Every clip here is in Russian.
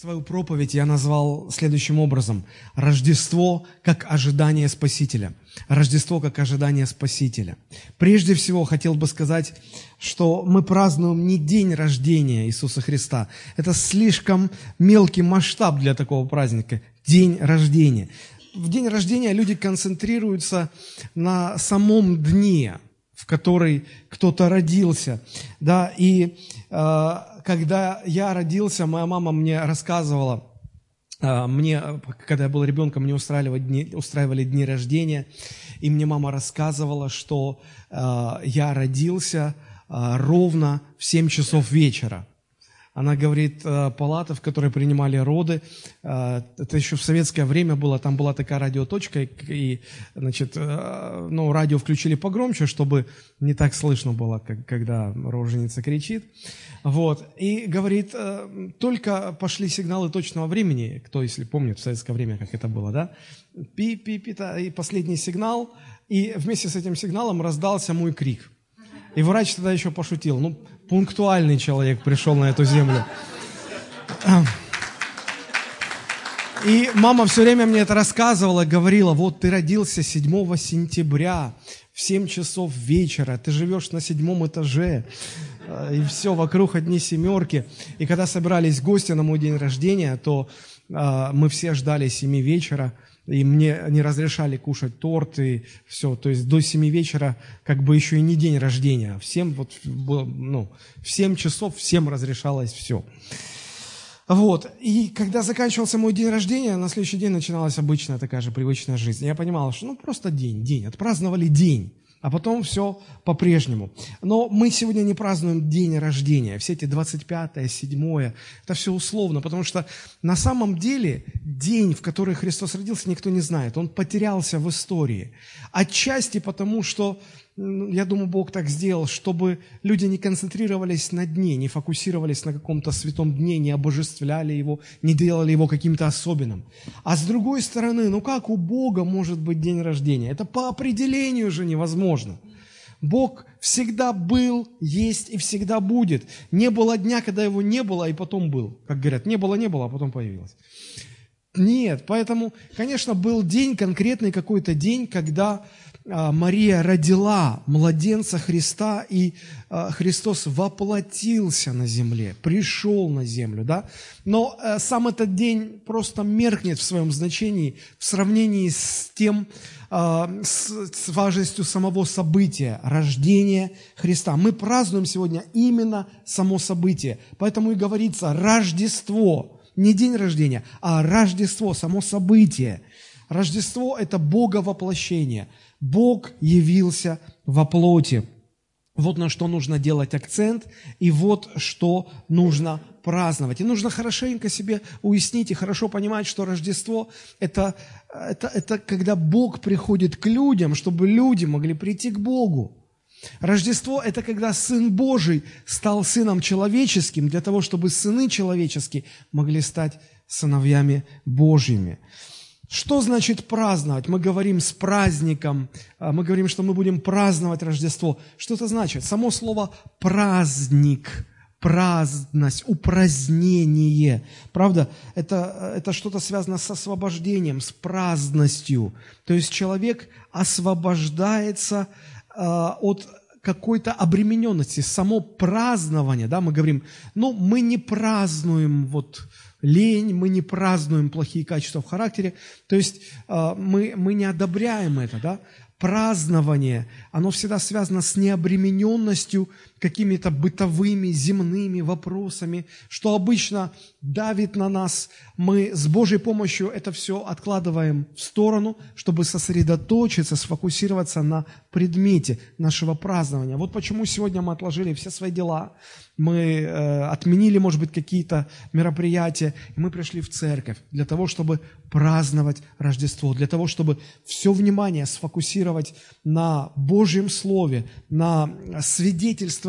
Свою проповедь я назвал следующим образом. Рождество как ожидание Спасителя. Рождество как ожидание Спасителя. Прежде всего хотел бы сказать, что мы празднуем не день рождения Иисуса Христа. Это слишком мелкий масштаб для такого праздника. День рождения. В день рождения люди концентрируются на самом дне, в который кто-то родился. Да, и э, когда я родился, моя мама мне рассказывала, э, мне, когда я был ребенком, мне устраивали дни, устраивали дни рождения, и мне мама рассказывала, что э, я родился э, ровно в 7 часов вечера. Она говорит, э, палата, в которой принимали роды, э, это еще в советское время было, там была такая радиоточка, и, значит, э, ну, радио включили погромче, чтобы не так слышно было, как, когда роженица кричит. Вот. И говорит, только пошли сигналы точного времени, кто, если помнит, в советское время, как это было, да? Пи-пи-пи, и последний сигнал, и вместе с этим сигналом раздался мой крик. И врач тогда еще пошутил, ну, пунктуальный человек пришел на эту землю. И мама все время мне это рассказывала, говорила, вот ты родился 7 сентября в 7 часов вечера, ты живешь на седьмом этаже, э, и все, вокруг одни семерки. И когда собирались гости на мой день рождения, то э, мы все ждали 7 вечера, и мне не разрешали кушать торт, и все, то есть до 7 вечера как бы еще и не день рождения, всем вот, ну, в 7 часов всем разрешалось все. Вот, и когда заканчивался мой день рождения, на следующий день начиналась обычная такая же привычная жизнь. Я понимал, что ну просто день, день, отпраздновали день а потом все по-прежнему. Но мы сегодня не празднуем день рождения, все эти 25-е, 7 это все условно, потому что на самом деле день, в который Христос родился, никто не знает, он потерялся в истории. Отчасти потому, что я думаю, Бог так сделал, чтобы люди не концентрировались на дне, не фокусировались на каком-то святом дне, не обожествляли его, не делали его каким-то особенным. А с другой стороны, ну как у Бога может быть день рождения? Это по определению же невозможно. Бог всегда был, есть и всегда будет. Не было дня, когда его не было, и потом был. Как говорят, не было, не было, а потом появилось. Нет, поэтому, конечно, был день, конкретный какой-то день, когда Мария родила младенца Христа, и а, Христос воплотился на земле, пришел на землю, да? Но э, сам этот день просто меркнет в своем значении в сравнении с тем, а, с важностью самого события, рождения Христа. Мы празднуем сегодня именно само событие, поэтому и говорится Рождество, не день рождения, а Рождество, само событие. Рождество – это Бога воплощение – Бог явился во плоти. Вот на что нужно делать акцент, и вот что нужно праздновать. И нужно хорошенько себе уяснить и хорошо понимать, что Рождество это, это, это когда Бог приходит к людям, чтобы люди могли прийти к Богу. Рождество – это когда Сын Божий стал Сыном человеческим, для того, чтобы сыны человеческие могли стать сыновьями Божьими. Что значит праздновать? Мы говорим с праздником, а, мы говорим, что мы будем праздновать Рождество. Что это значит? Само слово «праздник», праздность, упразднение. Правда, это, это что-то связано с освобождением, с праздностью. То есть человек освобождается э, от какой-то обремененности. Само празднование, да, мы говорим, ну, мы не празднуем вот лень, мы не празднуем плохие качества в характере, то есть э, мы, мы не одобряем это, да? празднование, оно всегда связано с необремененностью какими-то бытовыми, земными вопросами, что обычно давит на нас. Мы с Божьей помощью это все откладываем в сторону, чтобы сосредоточиться, сфокусироваться на предмете нашего празднования. Вот почему сегодня мы отложили все свои дела, мы э, отменили, может быть, какие-то мероприятия, и мы пришли в церковь для того, чтобы праздновать Рождество, для того, чтобы все внимание сфокусировать на Божьем Слове, на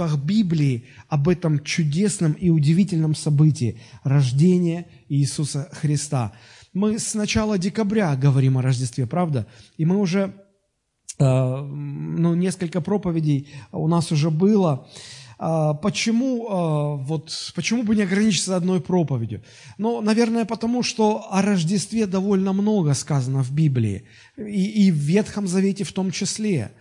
свидетельствах Библии об этом чудесном и удивительном событии – рождения Иисуса Христа. Мы с начала декабря говорим о Рождестве, правда? И мы уже, э, ну, несколько проповедей у нас уже было. А, почему, а, вот, почему бы не ограничиться одной проповедью? Ну, наверное, потому что о Рождестве довольно много сказано в Библии, и, и в Ветхом Завете в том числе.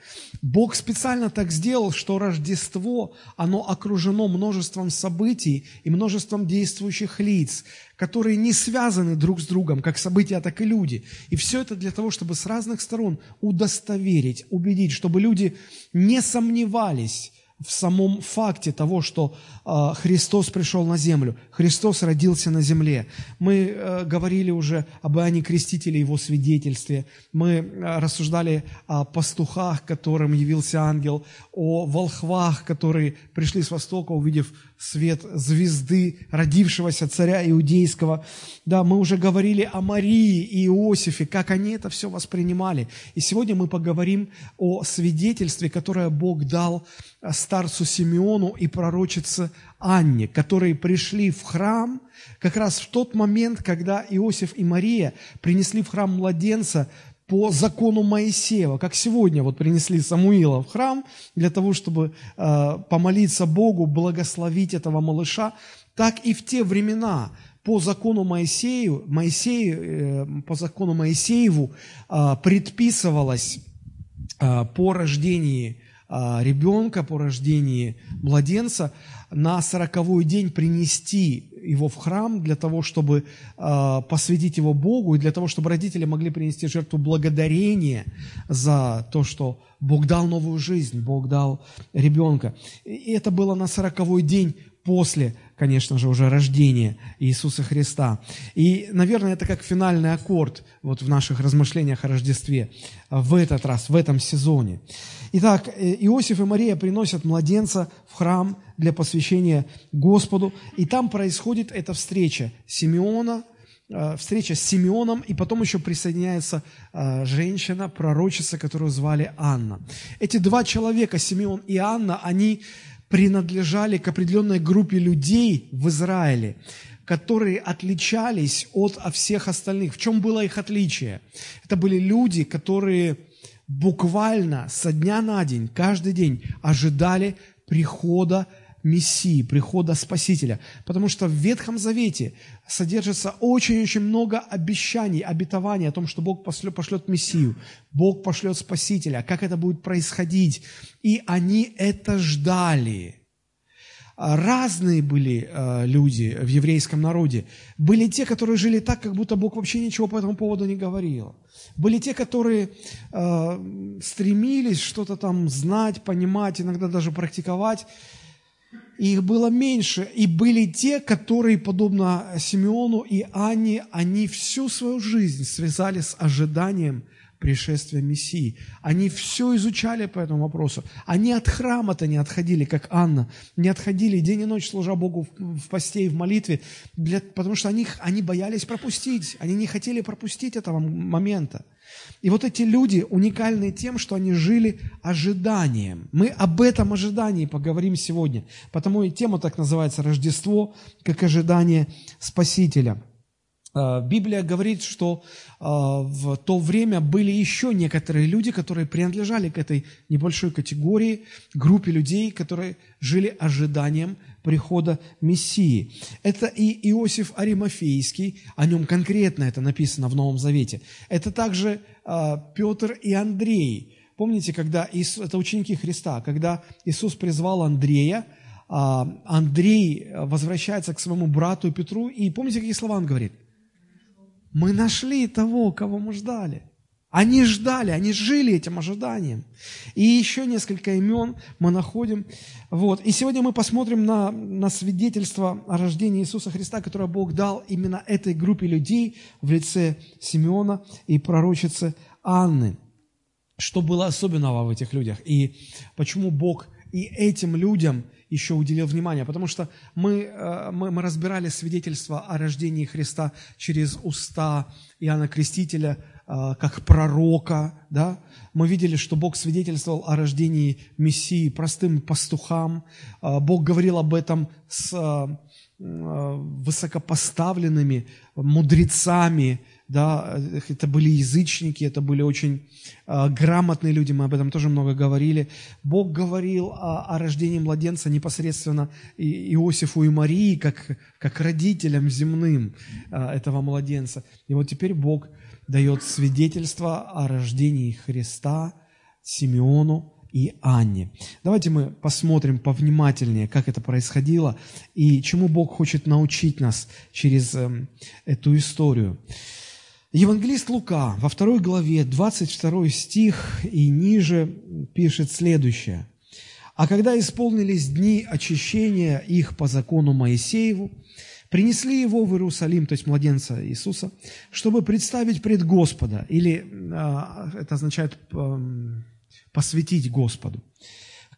Бог специально так сделал, что Рождество, оно окружено множеством событий и множеством действующих лиц, которые не связаны друг с другом, как события, так и люди. И все это для того, чтобы с разных сторон удостоверить, убедить, чтобы люди не сомневались, в самом факте того, что э, Христос пришел на землю, Христос родился на земле. Мы э, говорили уже об Иоанне Крестителе, его свидетельстве. Мы э, рассуждали о пастухах, которым явился ангел, о волхвах, которые пришли с востока, увидев свет звезды родившегося царя иудейского. Да, мы уже говорили о Марии и Иосифе, как они это все воспринимали. И сегодня мы поговорим о свидетельстве, которое Бог дал старцу Симеону и пророчице Анне, которые пришли в храм как раз в тот момент, когда Иосиф и Мария принесли в храм младенца по закону Моисеева, как сегодня вот принесли Самуила в храм для того, чтобы э, помолиться Богу, благословить этого малыша, так и в те времена по закону Моисею, Моисею, э, по закону Моисееву э, предписывалось э, по рождении а, ребенка по рождении младенца на сороковой день принести его в храм для того, чтобы э, посвятить его Богу и для того, чтобы родители могли принести жертву благодарения за то, что Бог дал новую жизнь, Бог дал ребенка. И это было на сороковой день после, конечно же, уже рождения Иисуса Христа. И, наверное, это как финальный аккорд вот в наших размышлениях о Рождестве в этот раз, в этом сезоне. Итак, э, Иосиф и Мария приносят младенца в храм для посвящения Господу, и там происходит эта встреча Симеона, э, встреча с Симеоном, и потом еще присоединяется э, женщина, пророчица, которую звали Анна. Эти два человека, Симеон и Анна, они принадлежали к определенной группе людей в Израиле, которые отличались от всех остальных. В чем было их отличие? Это были люди, которые буквально со дня на день, каждый день ожидали прихода Мессии, прихода Спасителя. Потому что в Ветхом Завете содержится очень-очень много обещаний, обетований о том, что Бог пошлет, пошлет Мессию, Бог пошлет Спасителя, как это будет происходить. И они это ждали – разные были э, люди в еврейском народе. Были те, которые жили так, как будто Бог вообще ничего по этому поводу не говорил. Были те, которые э, стремились что-то там знать, понимать, иногда даже практиковать. Их было меньше. И были те, которые, подобно Симеону и Анне, они всю свою жизнь связали с ожиданием пришествия Мессии. Они все изучали по этому вопросу. Они от храма-то не отходили, как Анна, не отходили день и ночь, служа Богу в посте и в молитве, для, потому что они, они боялись пропустить, они не хотели пропустить этого момента. И вот эти люди уникальны тем, что они жили ожиданием. Мы об этом ожидании поговорим сегодня. Потому и тема так называется «Рождество как ожидание Спасителя». Э, Библия говорит, что э, в то время были еще некоторые люди, которые принадлежали к этой небольшой категории, группе людей, которые жили ожиданием прихода Мессии. Это и Иосиф Аримофейский, о нем конкретно это написано в Новом Завете. Это также э, Петр и Андрей. Помните, когда Иисус, это ученики Христа, когда Иисус призвал Андрея, Андрей возвращается к своему брату Петру, и помните, какие слова он говорит – мы нашли того, кого мы ждали. Они ждали, они жили этим ожиданием. И еще несколько имен мы находим. Вот. И сегодня мы посмотрим на, на свидетельство о рождении Иисуса Христа, которое Бог дал именно этой группе людей в лице Симеона и пророчицы Анны. Что было особенного в этих людях? И почему Бог и этим людям – еще уделил внимание, потому что мы, э, мы, мы разбирали свидетельство о рождении Христа через уста Иоанна Крестителя, как пророка, да, мы видели, что Бог свидетельствовал о рождении Мессии простым пастухам, э, Бог говорил об этом с высокопоставленными мудрецами, да, это были язычники, это были очень грамотные люди, мы об этом тоже много говорили. Бог говорил о, о рождении младенца непосредственно Иосифу и Марии, как, как родителям земным этого младенца. И вот теперь Бог дает свидетельство о рождении Христа Симеону, и Анне. Давайте мы посмотрим повнимательнее, как это происходило и чему Бог хочет научить нас через э, эту историю. Евангелист Лука во второй главе, 22 стих и ниже пишет следующее. «А когда исполнились дни очищения их по закону Моисееву, принесли его в Иерусалим, то есть младенца Иисуса, чтобы представить пред Господа, или а, это означает эм, посвятить Господу.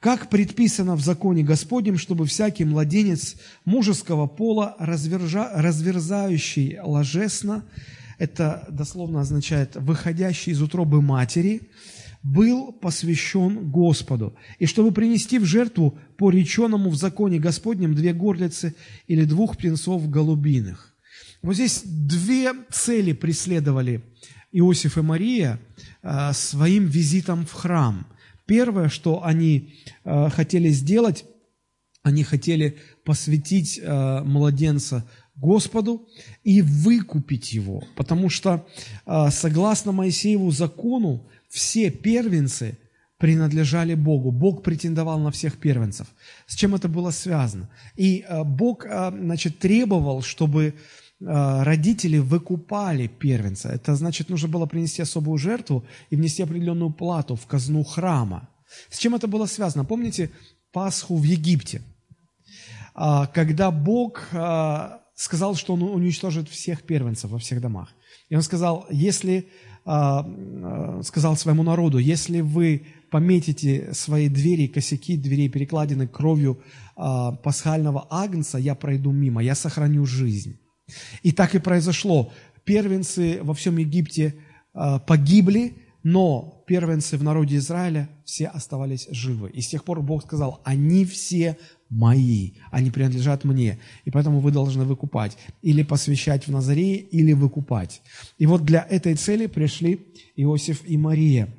Как предписано в законе Господнем, чтобы всякий младенец мужеского пола, разверза, разверзающий ложесно, это дословно означает выходящий из утробы матери, был посвящен Господу, и чтобы принести в жертву по реченому в законе Господнем две горлицы или двух птенцов голубиных. Вот здесь две цели преследовали Иосиф и Мария э, своим визитом в храм. Первое, что они э, хотели сделать, они хотели посвятить э, младенца Господу и выкупить его, потому что согласно Моисееву закону все первенцы принадлежали Богу. Бог претендовал на всех первенцев. С чем это было связано? И Бог значит, требовал, чтобы Э, родители выкупали первенца. Это значит, нужно было принести особую жертву и внести определенную плату в казну храма. С чем это было связано? Помните Пасху в Египте? А, когда Бог сказал, что Он уничтожит всех первенцев во всех домах. И Он сказал, если, сказал своему народу, если вы пометите свои двери, косяки дверей перекладины кровью пасхального агнца, я пройду мимо, я сохраню жизнь. И так и произошло. Первенцы во всем Египте э, погибли, но первенцы в народе Израиля все оставались живы. И с тех пор Бог сказал, они все мои, они принадлежат мне, и поэтому вы должны выкупать. Или посвящать в Назарее, или выкупать. И вот для этой цели пришли Иосиф и Мария.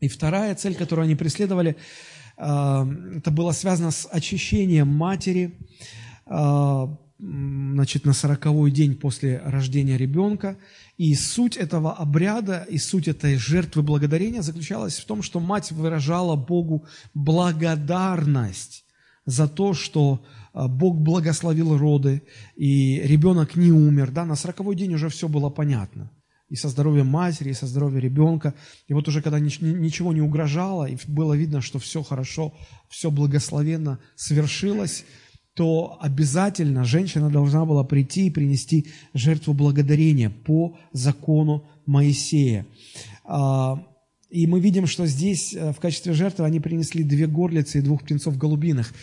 И вторая цель, которую они преследовали, э, это было связано с очищением матери, э, значит, на сороковой день после рождения ребенка. И суть этого обряда, и суть этой жертвы благодарения заключалась в том, что мать выражала Богу благодарность за то, что а, Бог благословил роды, и ребенок не умер. Да, на сороковой день уже все было понятно. И со здоровьем матери, и со здоровьем ребенка. И вот уже когда ничего не угрожало, и было видно, что все хорошо, все благословенно свершилось, то обязательно женщина должна была прийти и принести жертву благодарения по закону Моисея. А, и мы видим, что здесь э, в качестве жертвы они принесли две горлицы и двух птенцов голубиных.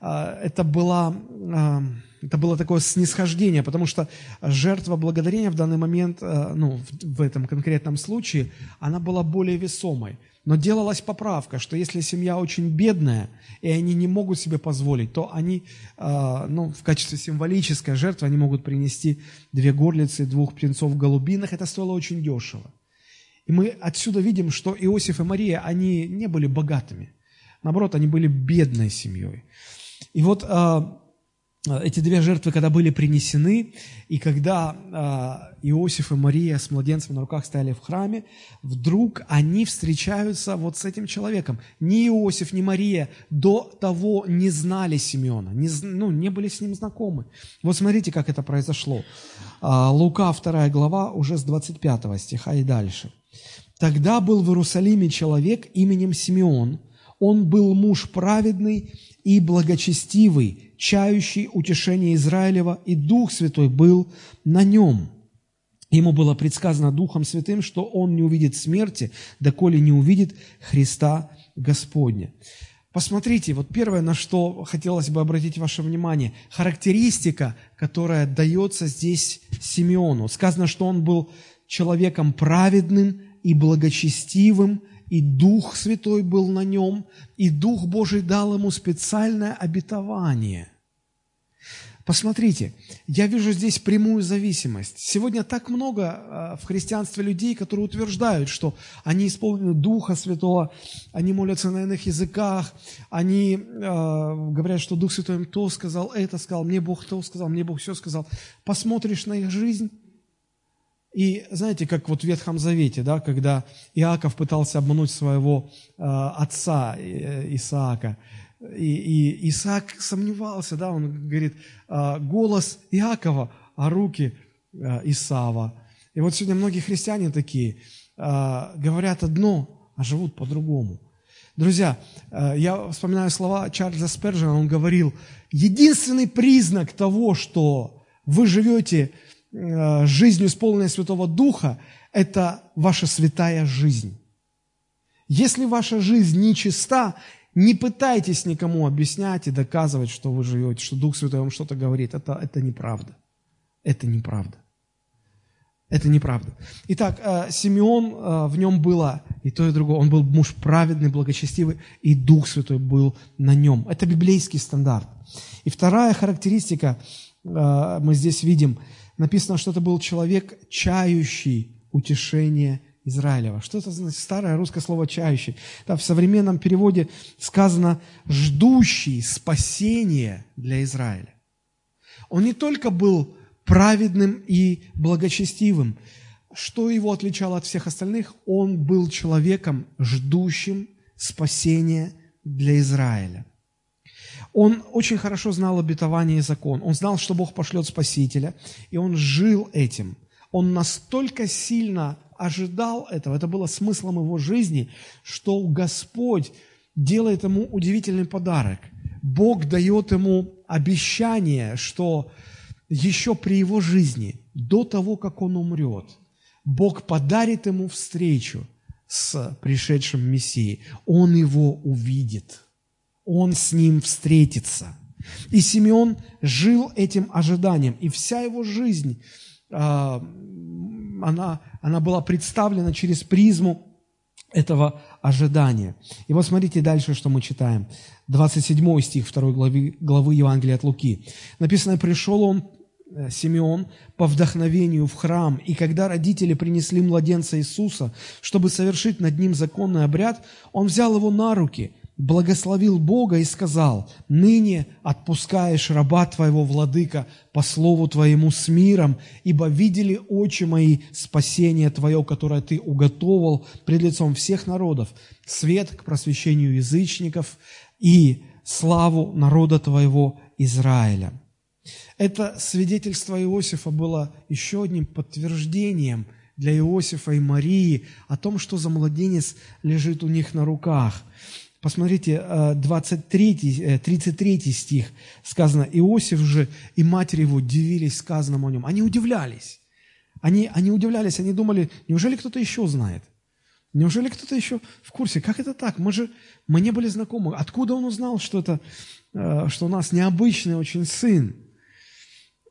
А, это, было, а, это было такое снисхождение, потому что жертва благодарения в данный момент, э, ну, в этом конкретном случае, она была более весомой – но делалась поправка, что если семья очень бедная, и они не могут себе позволить, то они ну, в качестве символической жертвы они могут принести две горлицы, двух птенцов голубиных. Это стоило очень дешево. И мы отсюда видим, что Иосиф и Мария, они не были богатыми. Наоборот, они были бедной семьей. И вот Э, эти две жертвы, когда были принесены, и когда э, Иосиф и Мария с младенцем на руках стояли в храме, вдруг они встречаются вот с этим человеком. Ни Иосиф, ни Мария до того не знали Симеона, не, ну, не были с ним знакомы. Вот смотрите, как это произошло. Э, Лука, 2 глава, уже с 25 стиха и дальше. «Тогда был в Иерусалиме человек именем Симеон. Он был муж праведный и благочестивый, чающий утешение Израилева, и Дух Святой был на нем. Ему было предсказано Духом Святым, что он не увидит смерти, доколе не увидит Христа Господня. Посмотрите, вот первое, на что хотелось бы обратить ваше внимание, характеристика, которая дается здесь Симеону. Сказано, что он был человеком праведным и благочестивым, и Дух Святой был на нем, и Дух Божий дал ему специальное обетование. Посмотрите, я вижу здесь прямую зависимость. Сегодня так много а, в христианстве людей, которые утверждают, что они исполнены Духа Святого, они молятся на иных языках, они э, говорят, что Дух Святой им то сказал, это сказал, мне Бог то сказал, мне Бог все сказал. Посмотришь на их жизнь, и знаете, как вот в Ветхом Завете, да, когда Иаков пытался обмануть своего э, отца э, Исаака, и, и Исаак сомневался, да, он говорит, «А, голос Иакова, а руки а, Исава. И вот сегодня многие христиане такие, а, говорят одно, а живут по-другому. Друзья, я вспоминаю слова Чарльза Спержина, он говорил, единственный признак того, что вы живете жизнью, исполненной Святого Духа, это ваша святая жизнь. Если ваша жизнь нечиста, не пытайтесь никому объяснять и доказывать, что вы живете, что Дух Святой вам что-то говорит. Это, это неправда. Это неправда. Это неправда. Итак, э, Симеон, э, в нем было и то, и другое. Он был муж праведный, благочестивый, и Дух Святой был на нем. Это библейский стандарт. И вторая характеристика, э, мы здесь видим, написано, что это был человек, чающий утешение Израилева. Что это значит старое русское слово «чающий»? Да, в современном переводе сказано «ждущий спасения для Израиля». Он не только был праведным и благочестивым. Что его отличало от всех остальных? Он был человеком, ждущим спасения для Израиля. Он очень хорошо знал обетование и закон. Он знал, что Бог пошлет Спасителя, и он жил этим. Он настолько сильно ожидал этого, это было смыслом его жизни, что Господь делает ему удивительный подарок. Бог дает ему обещание, что еще при его жизни, до того, как он умрет, Бог подарит ему встречу с пришедшим Мессией. Он его увидит, он с ним встретится. И Симеон жил этим ожиданием, и вся его жизнь а, она, она была представлена через призму этого ожидания. И вот смотрите дальше, что мы читаем. 27 стих 2 главы, главы Евангелия от Луки. Написано, «Пришел он, э, Симеон, по вдохновению в храм, и когда родители принесли младенца Иисуса, чтобы совершить над ним законный обряд, он взял его на руки – благословил Бога и сказал, «Ныне отпускаешь раба твоего, владыка, по слову твоему с миром, ибо видели очи мои спасение твое, которое ты уготовал пред лицом всех народов, свет к просвещению язычников и славу народа твоего Израиля». Это свидетельство Иосифа было еще одним подтверждением для Иосифа и Марии о том, что за младенец лежит у них на руках. Посмотрите, 23, 33 э, стих сказано, Иосиф же и матерь его удивились сказанному о нем. Они удивлялись. Они, они удивлялись, они думали, неужели кто-то еще знает? Неужели кто-то еще в курсе? Как это так? Мы же, мы не были знакомы. Откуда он узнал, что это, э, что у нас необычный очень сын?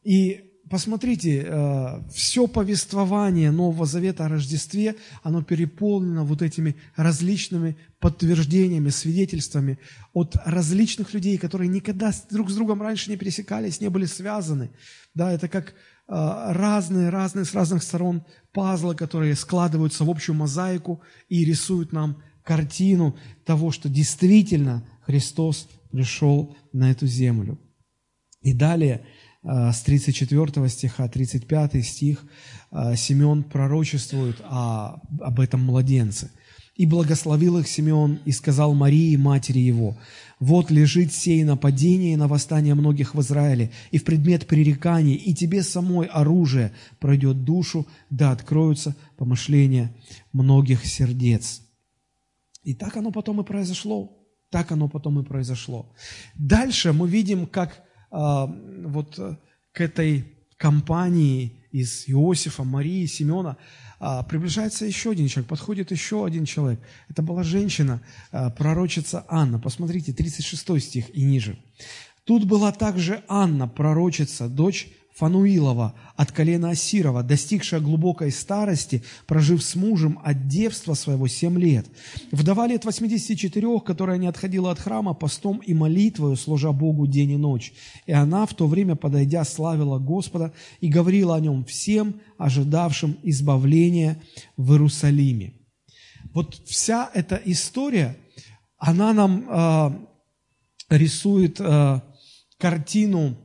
И посмотрите, э, все повествование Нового Завета о Рождестве, оно переполнено вот этими различными подтверждениями, свидетельствами от различных людей, которые никогда друг с другом раньше не пересекались, не были связаны. Да, это как разные-разные э, с разных сторон пазлы, которые складываются в общую мозаику и рисуют нам картину того, что действительно Христос пришел на эту землю. И далее – с 34 стиха, 35 стих, э, Симеон пророчествует о, об этом младенце. «И благословил их Симеон, и сказал Марии, матери его, «Вот лежит сей нападение и на восстание многих в Израиле, и в предмет пререканий, и тебе самой оружие пройдет душу, да откроются помышления многих сердец». И так оно потом и произошло. Так оно потом и произошло. Дальше мы видим, как а, вот э, к этой компании из Иосифа, Марии, Семена а, приближается еще один человек, подходит еще один человек. Это была женщина, а, пророчица Анна. Посмотрите, 36 стих и ниже. Тут была также Анна, пророчица, дочь Фануилова от колена Асирова, достигшая глубокой старости, прожив с мужем от девства своего семь лет. Вдова лет 84, которая не отходила от храма постом и молитвою, служа Богу день и ночь. И она в то время, подойдя, славила Господа и говорила о нем всем, ожидавшим избавления в Иерусалиме. Вот вся эта история, она нам э, рисует э, картину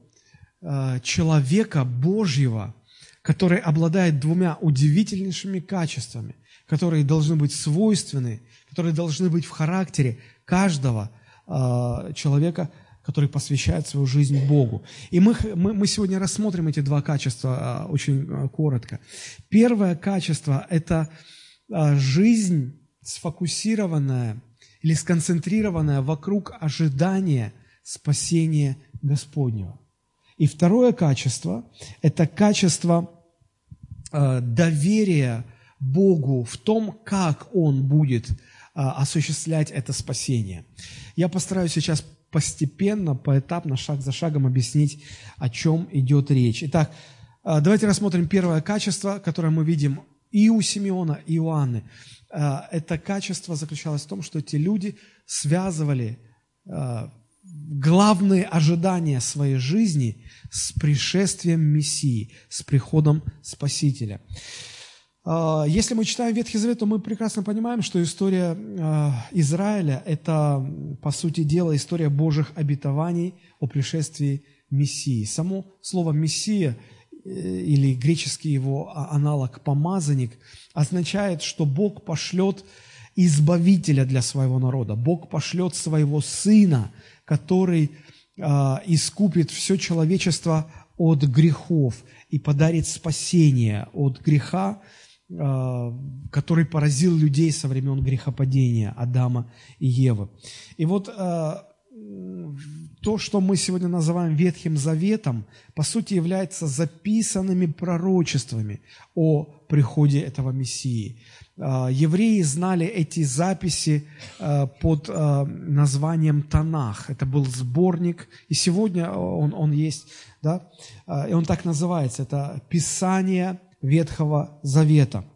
человека Божьего, который обладает двумя удивительнейшими качествами, которые должны быть свойственны, которые должны быть в характере каждого э, человека, который посвящает свою жизнь Богу. И мы, мы, мы сегодня рассмотрим эти два качества э, очень коротко. Первое качество – это жизнь сфокусированная или сконцентрированная вокруг ожидания спасения Господнего. И второе качество – это качество э, доверия Богу в том, как Он будет э, осуществлять это спасение. Я постараюсь сейчас постепенно, поэтапно, шаг за шагом объяснить, о чем идет речь. Итак, э, давайте рассмотрим первое качество, которое мы видим и у Симеона, и у Анны. Это качество заключалось в том, что эти люди связывали главные ожидания своей жизни с пришествием Мессии, с приходом Спасителя. А, если мы читаем Ветхий Завет, то мы прекрасно понимаем, что история а, Израиля – это, по сути дела, история Божьих обетований о пришествии Мессии. Само слово «Мессия» э, или греческий его аналог «помазанник» означает, что Бог пошлет избавителя для своего народа. Бог пошлет своего сына, который а, искупит все человечество от грехов и подарит спасение от греха, а, который поразил людей со времен грехопадения Адама и Евы. И вот а, то, что мы сегодня называем Ветхим Заветом, по сути является записанными пророчествами о приходе этого Мессии. А, евреи знали эти записи а, под а, названием Танах. Это был сборник, и сегодня он, он есть, да, и он так называется. Это Писание Ветхого Завета –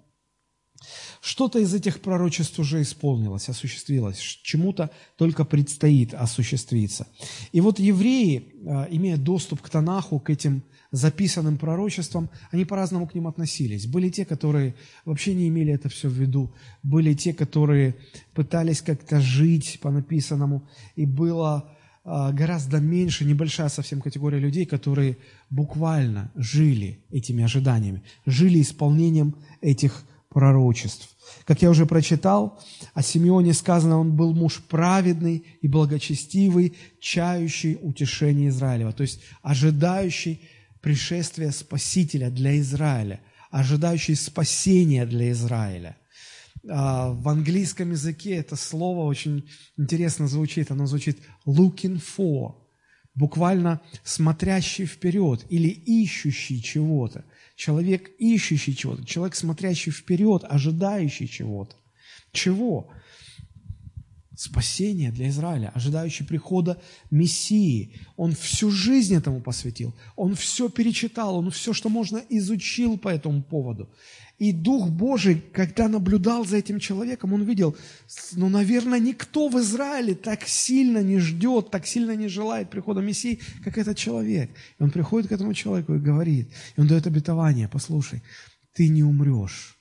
что-то из этих пророчеств уже исполнилось, осуществилось, чему-то только предстоит осуществиться. И вот евреи, а, имея доступ к Танаху, к этим записанным пророчествам, они по-разному к ним относились. Были те, которые вообще не имели это все в виду, были те, которые пытались как-то жить по написанному, и было а, гораздо меньше, небольшая совсем категория людей, которые буквально жили этими ожиданиями, жили исполнением этих пророчеств. Как я уже прочитал, о Симеоне сказано, он был муж праведный и благочестивый, чающий утешение Израилева, то есть ожидающий пришествия Спасителя для Израиля, ожидающий спасения для Израиля. А, в английском языке это слово очень интересно звучит, оно звучит looking for, буквально смотрящий вперед или ищущий чего-то человек, ищущий чего-то, человек, смотрящий вперед, ожидающий чего-то. Чего? Спасение для Израиля, ожидающий прихода Мессии. Он всю жизнь этому посвятил. Он все перечитал, он все, что можно, изучил по этому поводу. И Дух Божий, когда наблюдал за этим человеком, он видел, ну, наверное, никто в Израиле так сильно не ждет, так сильно не желает прихода Мессии, как этот человек. И он приходит к этому человеку и говорит, и он дает обетование, послушай, ты не умрешь,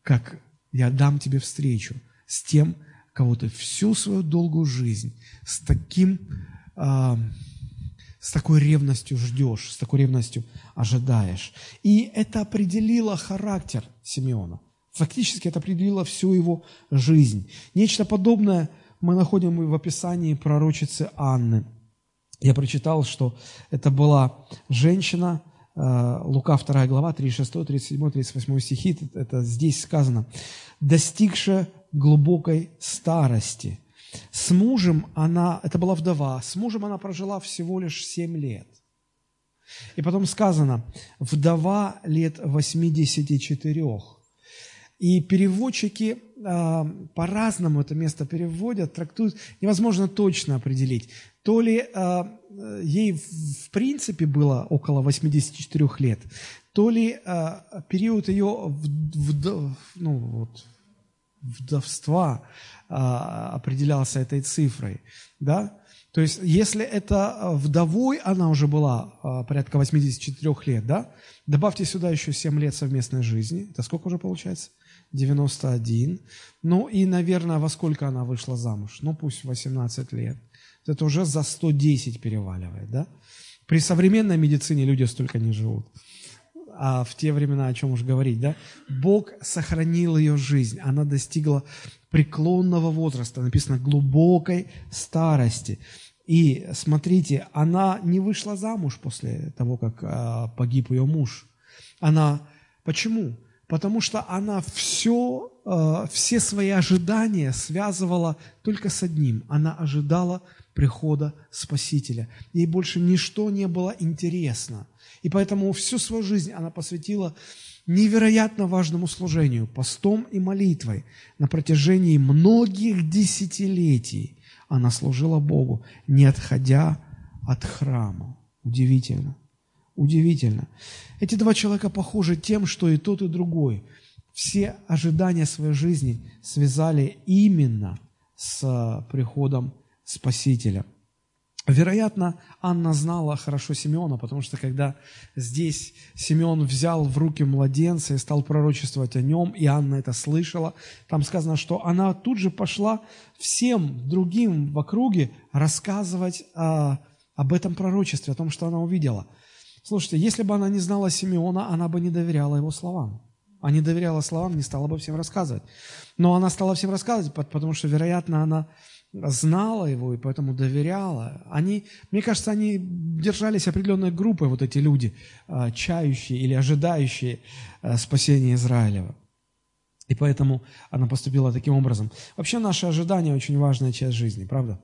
как я дам тебе встречу с тем, кого ты всю свою долгую жизнь с таким... Э, с такой ревностью ждешь, с такой ревностью ожидаешь. И это определило характер Симеона. Фактически это определило всю его жизнь. Нечто подобное мы находим и в описании пророчицы Анны. Я прочитал, что это была женщина, Лука 2 глава, 36, 37, 38 стихи, это здесь сказано, достигшая глубокой старости – с мужем она, это была вдова, с мужем она прожила всего лишь семь лет. И потом сказано, вдова лет 84. И переводчики э, по-разному это место переводят, трактуют, невозможно точно определить. То ли э, ей в принципе было около 84 лет, то ли э, период ее в, в, ну, вот, вдовства определялся этой цифрой. Да? То есть, если это вдовой она уже была порядка 84 лет, да, добавьте сюда еще 7 лет совместной жизни, это сколько уже получается? 91. Ну и, наверное, во сколько она вышла замуж? Ну, пусть 18 лет. Это уже за 110 переваливает, да? При современной медицине люди столько не живут. А в те времена, о чем уж говорить, да? Бог сохранил ее жизнь. Она достигла преклонного возраста, написано глубокой старости. И смотрите, она не вышла замуж после того, как а, погиб ее муж. Она почему? Потому что она все, э, все свои ожидания связывала только с одним. Она ожидала прихода Спасителя. Ей больше ничто не было интересно. И поэтому всю свою жизнь она посвятила невероятно важному служению, постом и молитвой. На протяжении многих десятилетий она служила Богу, не отходя от храма. Удивительно. Удивительно. Эти два человека похожи тем, что и тот, и другой. Все ожидания своей жизни связали именно с приходом Спасителя. Вероятно, Анна знала хорошо Симеона, потому что когда здесь Симеон взял в руки младенца и стал пророчествовать о нем, и Анна это слышала, там сказано, что она тут же пошла всем другим в округе рассказывать о, об этом пророчестве, о том, что она увидела – Слушайте, если бы она не знала Симеона, она бы не доверяла его словам. А не доверяла словам, не стала бы всем рассказывать. Но она стала всем рассказывать, потому что, вероятно, она знала его и поэтому доверяла. Они, мне кажется, они держались определенной группой, вот эти люди, а, чающие или ожидающие а, спасения Израилева. И поэтому она поступила таким образом. Вообще наши ожидания очень важная часть жизни, правда?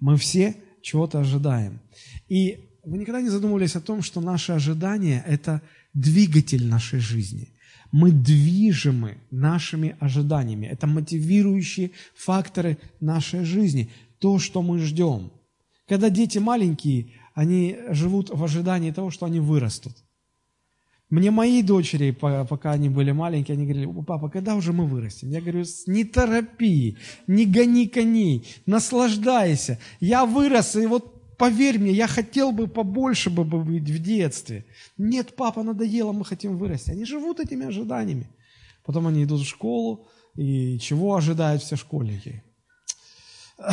Мы все чего-то ожидаем. И вы никогда не задумывались о том, что наши ожидания – это двигатель нашей жизни. Мы движимы нашими ожиданиями. Это мотивирующие факторы нашей жизни. То, что мы ждем. Когда дети маленькие, они живут в ожидании того, что они вырастут. Мне мои дочери, пока они были маленькие, они говорили, папа, когда уже мы вырастем? Я говорю, не торопи, не гони коней, наслаждайся. Я вырос, и вот Поверь мне, я хотел бы побольше бы быть в детстве. Нет, папа, надоело, мы хотим вырасти. Они живут этими ожиданиями. Потом они идут в школу, и чего ожидают все школьники?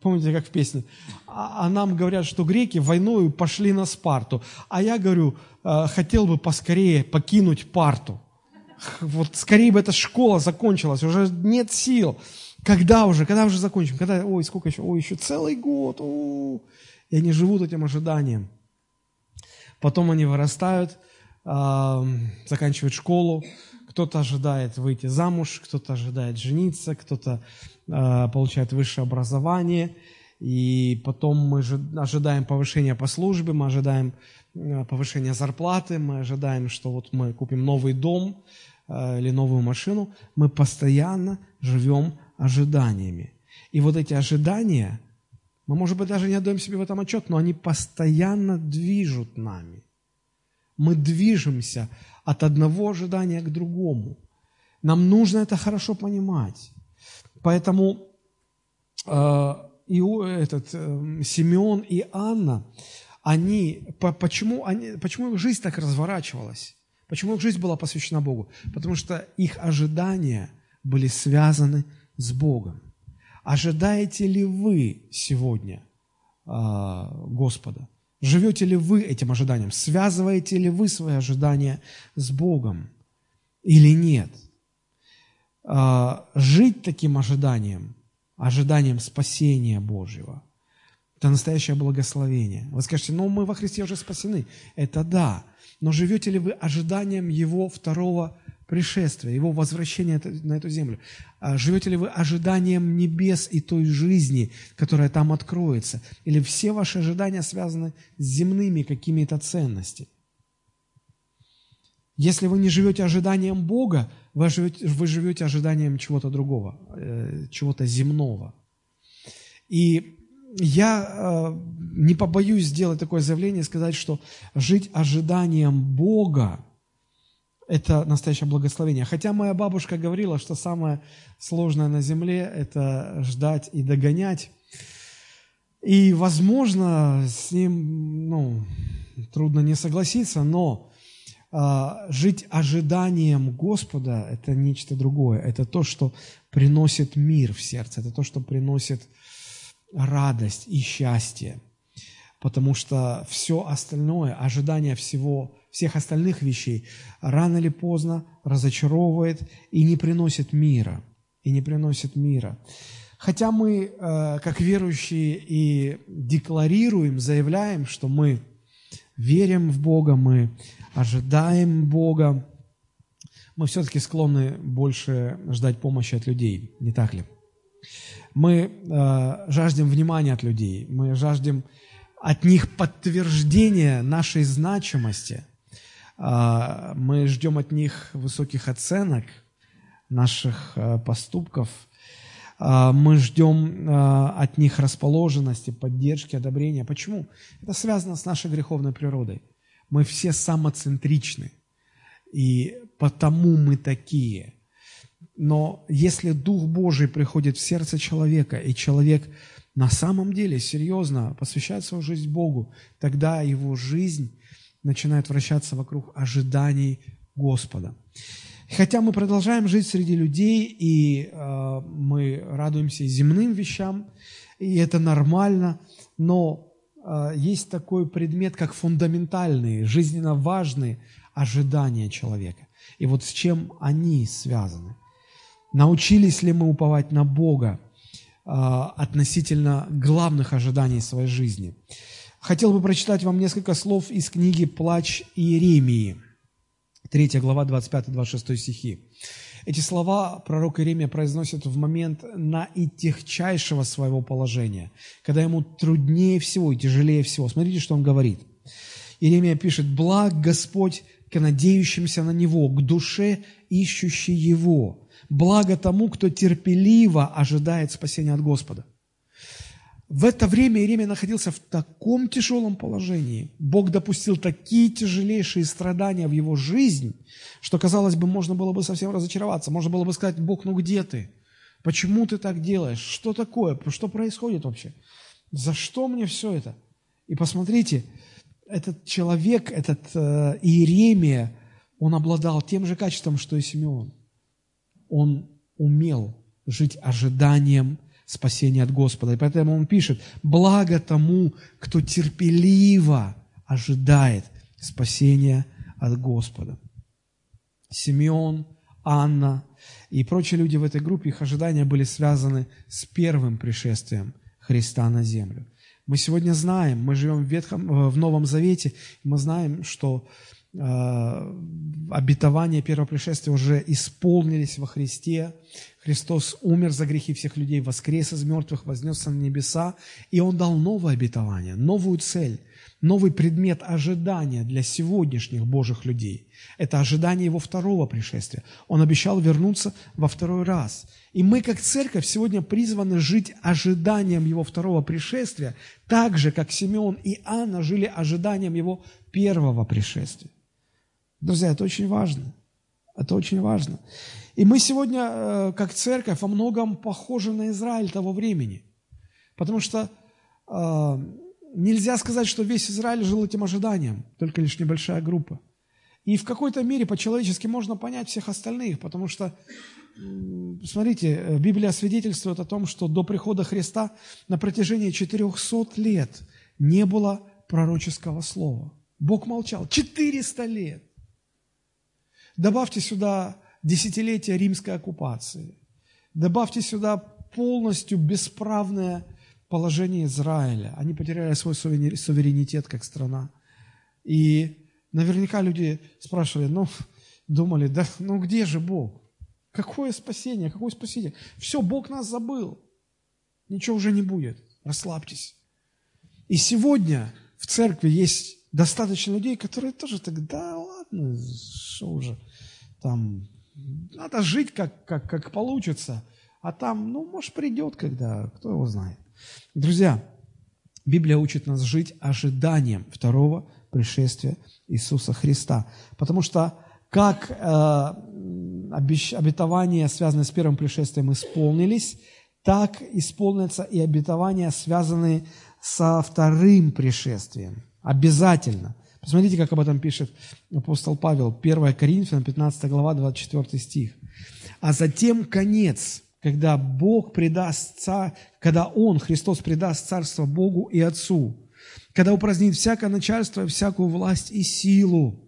Помните, как в песне? А, а нам говорят, что греки войною пошли на Спарту. А я говорю, «Э, хотел бы поскорее покинуть Парту. Вот скорее бы эта школа закончилась, уже нет сил. Когда уже, когда уже закончим? Когда, ой, сколько еще? Ой, еще целый год. О-о-о. И они живут этим ожиданием. Потом они вырастают, заканчивают школу, кто-то ожидает выйти замуж, кто-то ожидает жениться, кто-то а, получает высшее образование, и потом мы ожидаем повышения по службе, мы ожидаем а, повышения зарплаты, мы ожидаем, что вот мы купим новый дом а, или новую машину. Мы постоянно живем ожиданиями. И вот эти ожидания – мы, может быть, даже не отдаем себе в этом отчет, но они постоянно движут нами. Мы движемся от одного ожидания к другому. Нам нужно это хорошо понимать. Поэтому э, и этот, э, Симеон и Анна, они, по, почему, они, почему их жизнь так разворачивалась? Почему их жизнь была посвящена Богу? Потому что их ожидания были связаны с Богом. Ожидаете ли вы сегодня а, Господа? Живете ли вы этим ожиданием? Связываете ли вы свои ожидания с Богом или нет? А, жить таким ожиданием, ожиданием спасения Божьего, это настоящее благословение. Вы скажете, ну мы во Христе уже спасены. Это да. Но живете ли вы ожиданием Его второго пришествия, Его возвращения на эту землю? А живете ли вы ожиданием небес и той жизни, которая там откроется? Или все ваши ожидания связаны с земными какими-то ценностями? Если вы не живете ожиданием Бога, вы живете, вы живете ожиданием чего-то другого, э, чего-то земного. И я э, не побоюсь сделать такое заявление и сказать, что жить ожиданием Бога – это настоящее благословение. Хотя моя бабушка говорила, что самое сложное на земле – это ждать и догонять. И, возможно, с ним ну, трудно не согласиться, но а, жить ожиданием Господа – это нечто другое. Это то, что приносит мир в сердце, это то, что приносит радость и счастье. Потому что все остальное, ожидание всего, всех остальных вещей, рано или поздно разочаровывает и не приносит мира. И не приносит мира. Хотя мы, э, как верующие, и декларируем, заявляем, что мы верим в Бога, мы ожидаем Бога, мы все-таки склонны больше ждать помощи от людей, не так ли? Мы э, жаждем внимания от людей, мы жаждем от них подтверждения нашей значимости, мы ждем от них высоких оценок наших э, поступков, э, мы ждем э, от них расположенности, поддержки, одобрения. Почему? Это связано с нашей греховной природой. Мы все самоцентричны, и потому мы такие. Но если Дух Божий приходит в сердце человека, и человек на самом деле серьезно посвящает свою жизнь Богу, тогда его жизнь начинает вращаться вокруг ожиданий Господа. Хотя мы продолжаем жить среди людей, и э, мы радуемся земным вещам, и это нормально, но а, есть такой предмет, как фундаментальные, жизненно важные ожидания человека. И вот с чем они связаны? Научились ли мы уповать на Бога а, относительно главных ожиданий своей жизни? Хотел бы прочитать вам несколько слов из книги «Плач Иеремии», 3 глава, 25-26 стихи. Эти слова пророк Иеремия произносит в момент наитягчайшего своего положения, когда ему труднее всего и тяжелее всего. Смотрите, что он говорит. Иеремия пишет, «Благ Господь к надеющимся на Него, к душе, ищущей Его. Благо тому, кто терпеливо ожидает спасения от Господа». В это время Иеремия находился в таком тяжелом положении. Бог допустил такие тяжелейшие страдания в его жизнь, что, казалось бы, можно было бы совсем разочароваться. Можно было бы сказать, Бог, ну где ты? Почему ты так делаешь? Что такое? Что происходит вообще? За что мне все это? И посмотрите, этот человек, этот э, Иеремия, он обладал тем же качеством, что и Симеон. Он умел жить ожиданием спасения от Господа. И поэтому он пишет, благо тому, кто терпеливо ожидает спасения от Господа. Симеон, Анна и прочие люди в этой группе, их ожидания были связаны с первым пришествием Христа на землю. Мы сегодня знаем, мы живем в, Ветхом, э, в Новом Завете, мы знаем, что обетования первого пришествия уже исполнились во Христе. Христос умер за грехи всех людей, воскрес из мертвых, вознесся на небеса, и Он дал новое обетование, новую цель, новый предмет ожидания для сегодняшних Божьих людей. Это ожидание Его второго пришествия. Он обещал вернуться во второй раз. И мы, как церковь, сегодня призваны жить ожиданием Его второго пришествия, так же, как Симеон и Анна жили ожиданием Его первого пришествия. Друзья, это очень важно. Это очень важно. И мы сегодня, э, как церковь, во многом похожи на Израиль того времени. Потому что э, нельзя сказать, что весь Израиль жил этим ожиданием, только лишь небольшая группа. И в какой-то мере по-человечески можно понять всех остальных, потому что, смотрите, Библия свидетельствует о том, что до прихода Христа на протяжении 400 лет не было пророческого слова. Бог молчал. 400 лет. Добавьте сюда десятилетия римской оккупации. Добавьте сюда полностью бесправное положение Израиля. Они потеряли свой суверенитет как страна. И наверняка люди спрашивали, ну, думали, да, ну где же Бог? Какое спасение? Какое спасение? Все, Бог нас забыл. Ничего уже не будет. Расслабьтесь. И сегодня в церкви есть достаточно людей, которые тоже так, да ладно, что уже там Надо жить, как, как, как получится. А там, ну, может, придет когда, кто его знает. Друзья, Библия учит нас жить ожиданием второго пришествия Иисуса Христа. Потому что как э, обетования, связанные с первым пришествием, исполнились, так исполнятся и обетования, связанные со вторым пришествием. Обязательно. Посмотрите, как об этом пишет апостол Павел, 1 Коринфянам, 15 глава, 24 стих. «А затем конец, когда Бог предаст, царь, когда Он, Христос, предаст царство Богу и Отцу, когда упразднит всякое начальство, всякую власть и силу».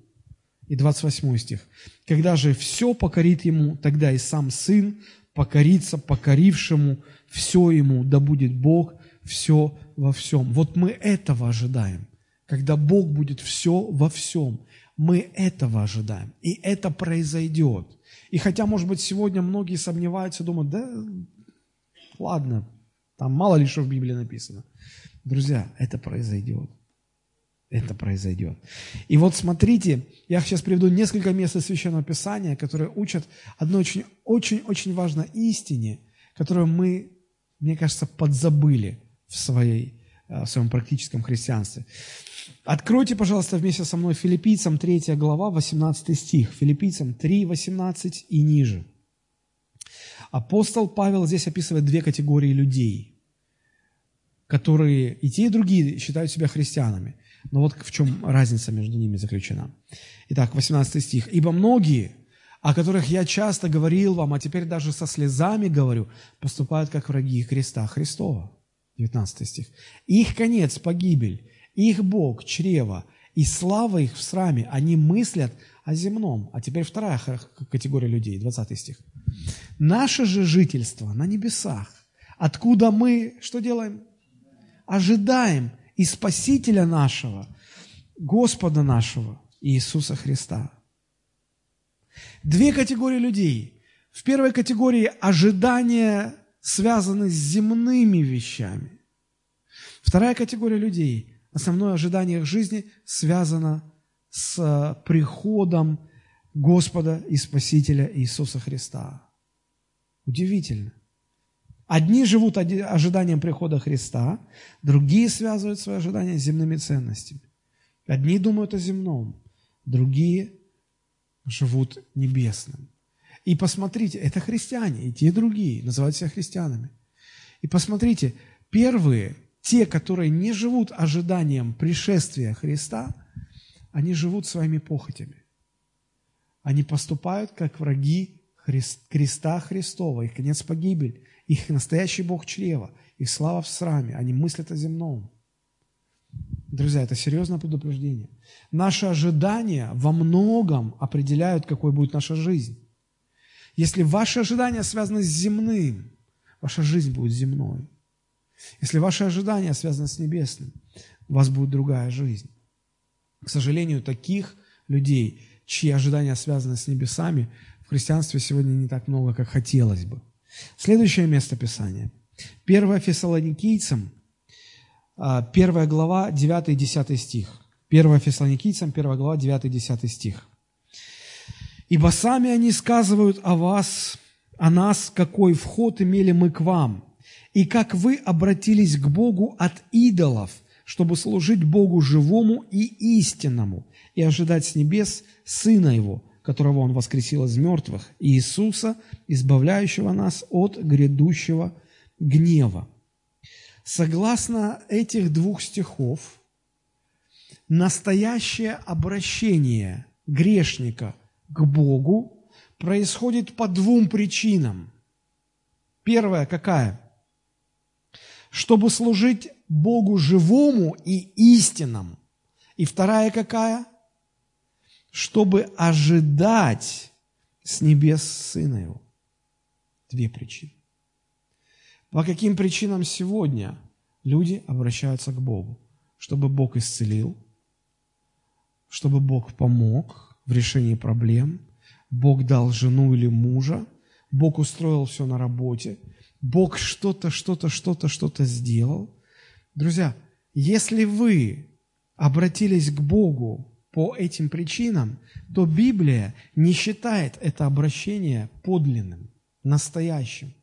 И 28 стих. «Когда же все покорит Ему, тогда и сам Сын покорится покорившему, все Ему, да будет Бог, все во всем». Вот мы этого ожидаем – когда Бог будет все во всем. Мы этого ожидаем, и это произойдет. И хотя, может быть, сегодня многие сомневаются, думают, да, ладно, там мало ли что в Библии написано. Друзья, это произойдет. Это произойдет. И вот смотрите, я сейчас приведу несколько мест из Священного Писания, которые учат одной очень-очень важной истине, которую мы, мне кажется, подзабыли в, своей, э, в своем практическом христианстве. Откройте, пожалуйста, вместе со мной Филиппийцам 3 глава, 18 стих. Филиппийцам 3, 18 и ниже. Апостол Павел здесь описывает две категории людей, которые и те, и другие считают себя христианами. Но вот в чем разница между ними заключена. Итак, 18 стих. «Ибо многие, о которых я часто говорил вам, а теперь даже со слезами говорю, поступают как враги Христа Христова». 19 стих. «Их конец – погибель, их Бог – чрево, и слава их в сраме. Они мыслят о земном. А теперь вторая категория людей, 20 стих. Наше же жительство на небесах, откуда мы что делаем? Ожидаем и Спасителя нашего, Господа нашего, Иисуса Христа. Две категории людей. В первой категории ожидания связаны с земными вещами. Вторая категория людей – основное ожидание их жизни связано с э, приходом Господа и Спасителя Иисуса Христа. Удивительно. Одни живут ожиданием прихода Христа, другие связывают свои ожидания с земными ценностями. Одни думают о земном, другие живут небесным. И посмотрите, это христиане, и те, и другие называют себя христианами. И посмотрите, первые те, которые не живут ожиданием пришествия Христа, они живут своими похотями. Они поступают как враги Христ, креста Христова, их конец погибель, их настоящий Бог чрева, их слава в сраме, они мыслят о земном. Друзья, это серьезное предупреждение. Наши ожидания во многом определяют, какой будет наша жизнь. Если ваши ожидания связаны с земным, ваша жизнь будет земной. Если ваши ожидания связаны с небесным, у вас будет другая жизнь. К сожалению, таких людей, чьи ожидания связаны с небесами, в христианстве сегодня не так много, как хотелось бы. Следующее место Писания. 1 Фессалоникийцам, 1 а, глава, 9 и 10 стих. 1 Фессалоникийцам, 1 глава, 9 и 10 стих. «Ибо сами они сказывают о вас, о нас, какой вход имели мы к вам, и как вы обратились к Богу от идолов, чтобы служить Богу живому и истинному, и ожидать с небес Сына Его, которого Он воскресил из мертвых, Иисуса, избавляющего нас от грядущего гнева. Согласно этих двух стихов, настоящее обращение грешника к Богу происходит по двум причинам. Первая какая? Чтобы служить Богу живому и истинному. И вторая какая? Чтобы ожидать с небес Сына Его. Две причины. По каким причинам сегодня люди обращаются к Богу? Чтобы Бог исцелил, чтобы Бог помог в решении проблем, Бог дал жену или мужа, Бог устроил все на работе – Бог что-то, что-то, что-то, что-то сделал. Друзья, если вы обратились к Богу по этим причинам, то Библия не считает это обращение подлинным, настоящим.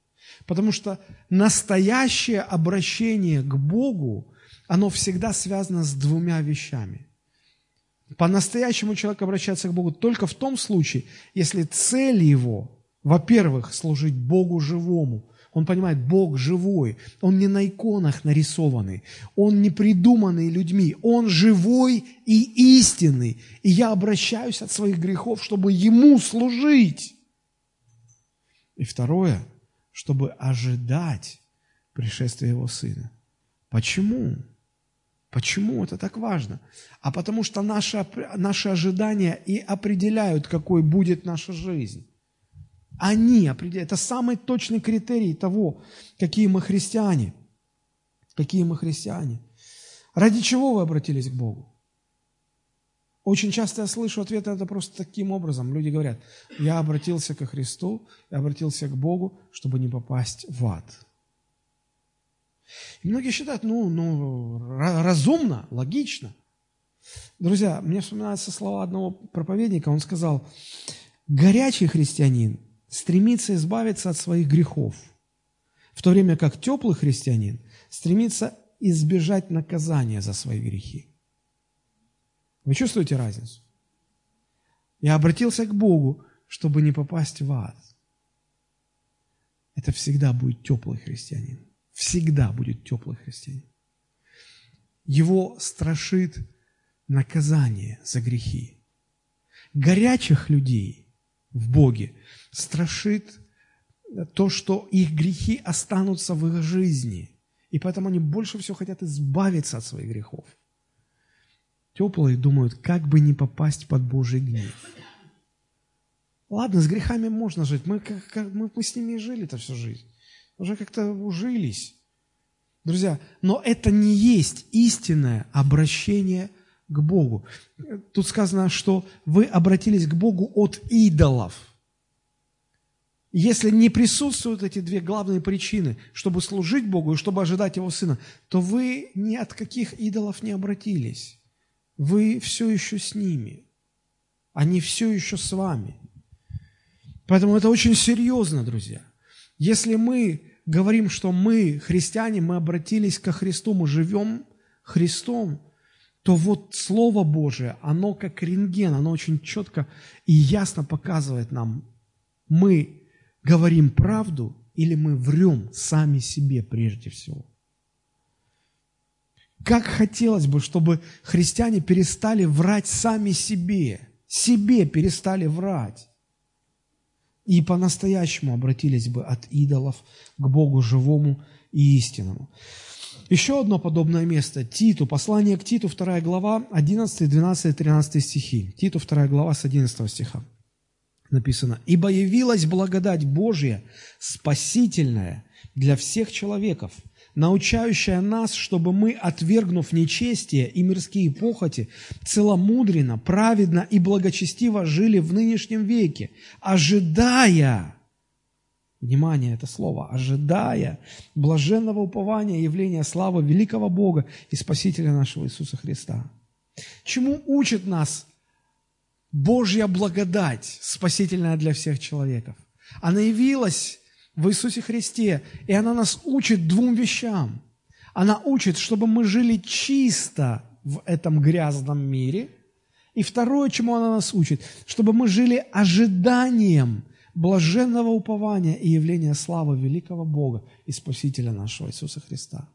Потому что настоящее обращение к Богу, оно всегда связано с двумя вещами. По-настоящему человек обращается к Богу только в том случае, если цель его, во-первых, служить Богу живому. Он понимает, Бог живой, Он не на иконах нарисованный, Он не придуманный людьми, Он живой и истинный. И я обращаюсь от своих грехов, чтобы Ему служить. И второе, чтобы ожидать пришествия Его Сына. Почему? Почему это так важно? А потому что наши, наши ожидания и определяют, какой будет наша жизнь. Они определяют. Это самый точный критерий того, какие мы христиане. Какие мы христиане. Ради чего вы обратились к Богу? Очень часто я слышу ответ это просто таким образом. Люди говорят, я обратился ко Христу, я обратился к Богу, чтобы не попасть в ад. И многие считают, ну, ну, разумно, логично. Друзья, мне вспоминаются слова одного проповедника, он сказал, горячий христианин стремится избавиться от своих грехов, в то время как теплый христианин стремится избежать наказания за свои грехи. Вы чувствуете разницу? Я обратился к Богу, чтобы не попасть в ад. Это всегда будет теплый христианин. Всегда будет теплый христианин. Его страшит наказание за грехи. Горячих людей в Боге страшит то, что их грехи останутся в их жизни. И поэтому они больше всего хотят избавиться от своих грехов. Теплые думают, как бы не попасть под Божий гнев. Ладно, с грехами можно жить. Мы, как, как, мы, мы с ними и жили-то всю жизнь. Уже как-то ужились. Друзья, но это не есть истинное обращение к Богу. Тут сказано, что вы обратились к Богу от идолов. Если не присутствуют эти две главные причины, чтобы служить Богу и чтобы ожидать Его Сына, то вы ни от каких идолов не обратились. Вы все еще с ними. Они все еще с вами. Поэтому это очень серьезно, друзья. Если мы говорим, что мы, христиане, мы обратились ко Христу, мы живем Христом, то вот Слово Божие, оно как рентген, оно очень четко и ясно показывает нам, мы говорим правду или мы врем сами себе прежде всего. Как хотелось бы, чтобы христиане перестали врать сами себе, себе перестали врать и по-настоящему обратились бы от идолов к Богу живому и истинному. Еще одно подобное место. Титу, послание к Титу, 2 глава, 11, 12, 13 стихи. Титу, 2 глава, с 11 стиха написано. «Ибо явилась благодать Божья, спасительная для всех человеков, научающая нас, чтобы мы, отвергнув нечестие и мирские похоти, целомудренно, праведно и благочестиво жили в нынешнем веке, ожидая, внимание, это слово, ожидая блаженного упования явления славы великого Бога и Спасителя нашего Иисуса Христа. Чему учит нас Божья благодать, спасительная для всех человеков? Она явилась в Иисусе Христе. И она нас учит двум вещам. Она учит, чтобы мы жили чисто в этом грязном мире. И второе, чему она нас учит, чтобы мы жили ожиданием блаженного упования и явления славы великого Бога и Спасителя нашего Иисуса Христа.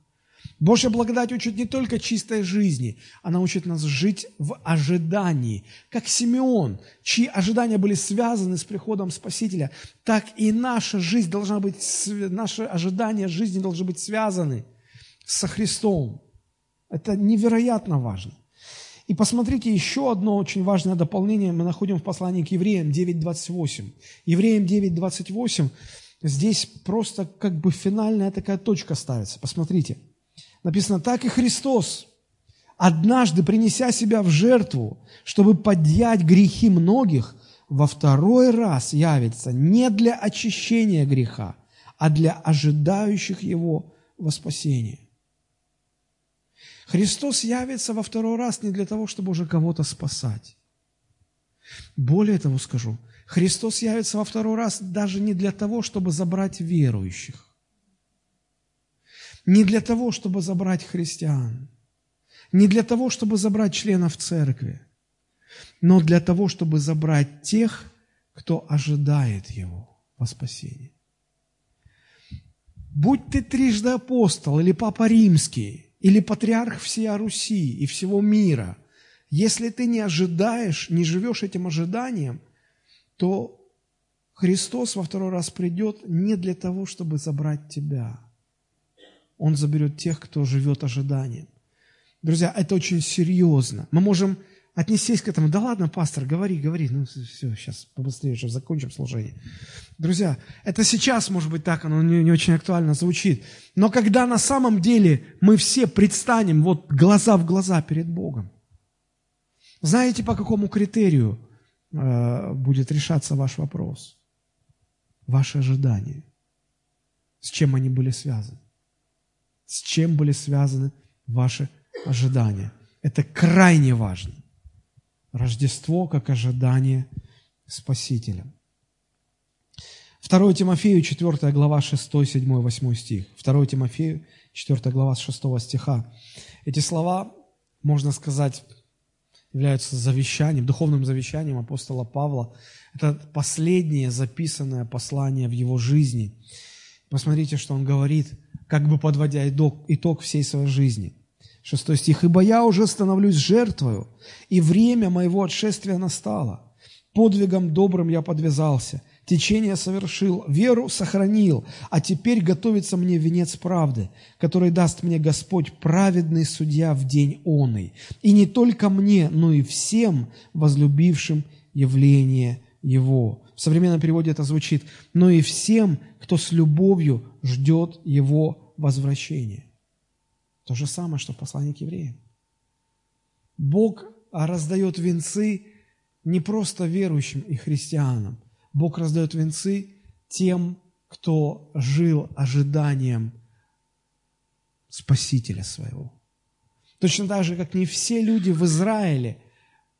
Божья благодать учит не только чистой жизни, она учит нас жить в ожидании. Как Симеон, чьи ожидания были связаны с приходом Спасителя, так и наша жизнь должна быть, наши ожидания жизни должны быть связаны со Христом. Это невероятно важно. И посмотрите, еще одно очень важное дополнение мы находим в послании к Евреям 9.28. Евреям 9.28, здесь просто как бы финальная такая точка ставится. Посмотрите – Написано, так и Христос, однажды принеся себя в жертву, чтобы подъять грехи многих, во второй раз явится не для очищения греха, а для ожидающих его во спасение. Христос явится во второй раз не для того, чтобы уже кого-то спасать. Более того скажу, Христос явится во второй раз даже не для того, чтобы забрать верующих, не для того, чтобы забрать христиан, не для того, чтобы забрать членов церкви, но для того, чтобы забрать тех, кто ожидает Его во спасении. Будь ты трижды апостол или папа римский, или патриарх всей Руси и всего мира, если ты не ожидаешь, не живешь этим ожиданием, то Христос во второй раз придет не для того, чтобы забрать тебя. Он заберет тех, кто живет ожиданием. Друзья, это очень серьезно. Мы можем отнестись к этому. Да ладно, пастор, говори, говори. Ну, все, сейчас побыстрее, сейчас закончим служение. Друзья, это сейчас, может быть, так, оно не, не очень актуально звучит. Но когда на самом деле мы все предстанем вот глаза в глаза перед Богом, знаете, по какому критерию э, будет решаться ваш вопрос? Ваши ожидания. С чем они были связаны? С чем были связаны ваши ожидания? Это крайне важно. Рождество как ожидание Спасителя. 2 Тимофею, 4 глава, 6, 7, 8 стих. 2 Тимофею, 4 глава, с 6 стиха. Эти слова, можно сказать, являются завещанием, духовным завещанием апостола Павла. Это последнее записанное послание в его жизни. Посмотрите, что он говорит, как бы подводя итог, итог всей своей жизни. Шестой стих. «Ибо я уже становлюсь жертвою, и время моего отшествия настало. Подвигом добрым я подвязался, течение совершил, веру сохранил, а теперь готовится мне венец правды, который даст мне Господь, праведный судья в день оный. И не только мне, но и всем возлюбившим явление Его». В современном переводе это звучит «но и всем, кто с любовью ждет Его возвращения». То же самое, что в послании к евреям. Бог раздает венцы не просто верующим и христианам. Бог раздает венцы тем, кто жил ожиданием Спасителя своего. Точно так же, как не все люди в Израиле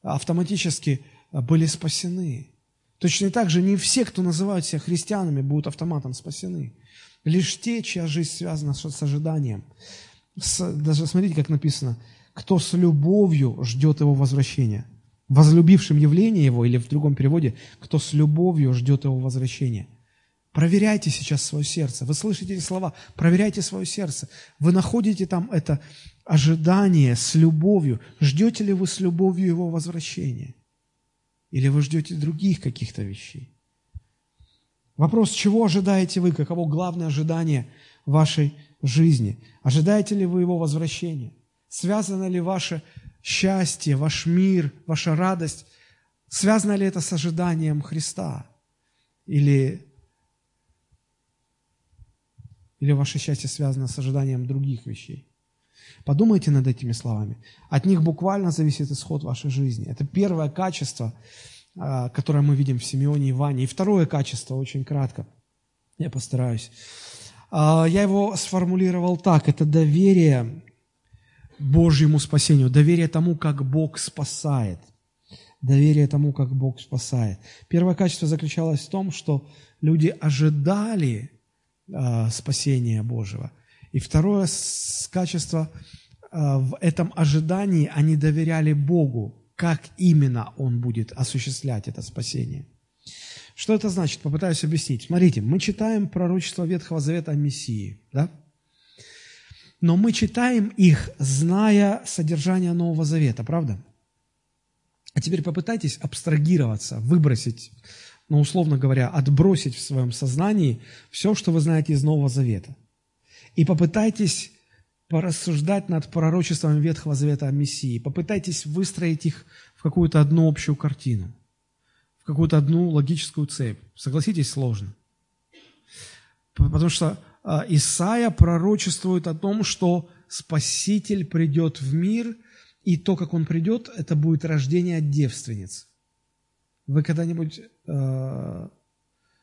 автоматически были спасены. Точно так же не все, кто называют себя христианами, будут автоматом спасены. Лишь те, чья жизнь связана с ожиданием даже смотрите, как написано, кто с любовью ждет его возвращения. Возлюбившим явление его, или в другом переводе, кто с любовью ждет его возвращения. Проверяйте сейчас свое сердце. Вы слышите эти слова? Проверяйте свое сердце. Вы находите там это ожидание с любовью. Ждете ли вы с любовью его возвращения? Или вы ждете других каких-то вещей? Вопрос, чего ожидаете вы? Каково главное ожидание вашей жизни? Ожидаете ли вы Его возвращения? Связано ли ваше счастье, ваш мир, ваша радость? Связано ли это с ожиданием Христа? Или, или ваше счастье связано с ожиданием других вещей? Подумайте над этими словами. От них буквально зависит исход вашей жизни. Это первое качество, а, которое мы видим в Симеоне и Ване. И второе качество, очень кратко, я постараюсь. А, я его сформулировал так. Это доверие Божьему спасению, доверие тому, как Бог спасает. Доверие тому, как Бог спасает. Первое качество заключалось в том, что люди ожидали э, спасения Божьего. И второе качество э, в этом ожидании они доверяли Богу, как именно Он будет осуществлять это спасение. Что это значит? Попытаюсь объяснить. Смотрите, мы читаем пророчество Ветхого Завета о Мессии, да? Но мы читаем их, зная содержание Нового Завета, правда? А теперь попытайтесь абстрагироваться, выбросить, ну, условно говоря, отбросить в своем сознании все, что вы знаете из Нового Завета. И попытайтесь порассуждать над пророчеством Ветхого Завета о Мессии. Попытайтесь выстроить их в какую-то одну общую картину какую-то одну логическую цепь. Согласитесь, сложно. Потому что а, Исаия пророчествует о том, что Спаситель придет в мир, и то, как он придет, это будет рождение от девственниц. Вы когда-нибудь э,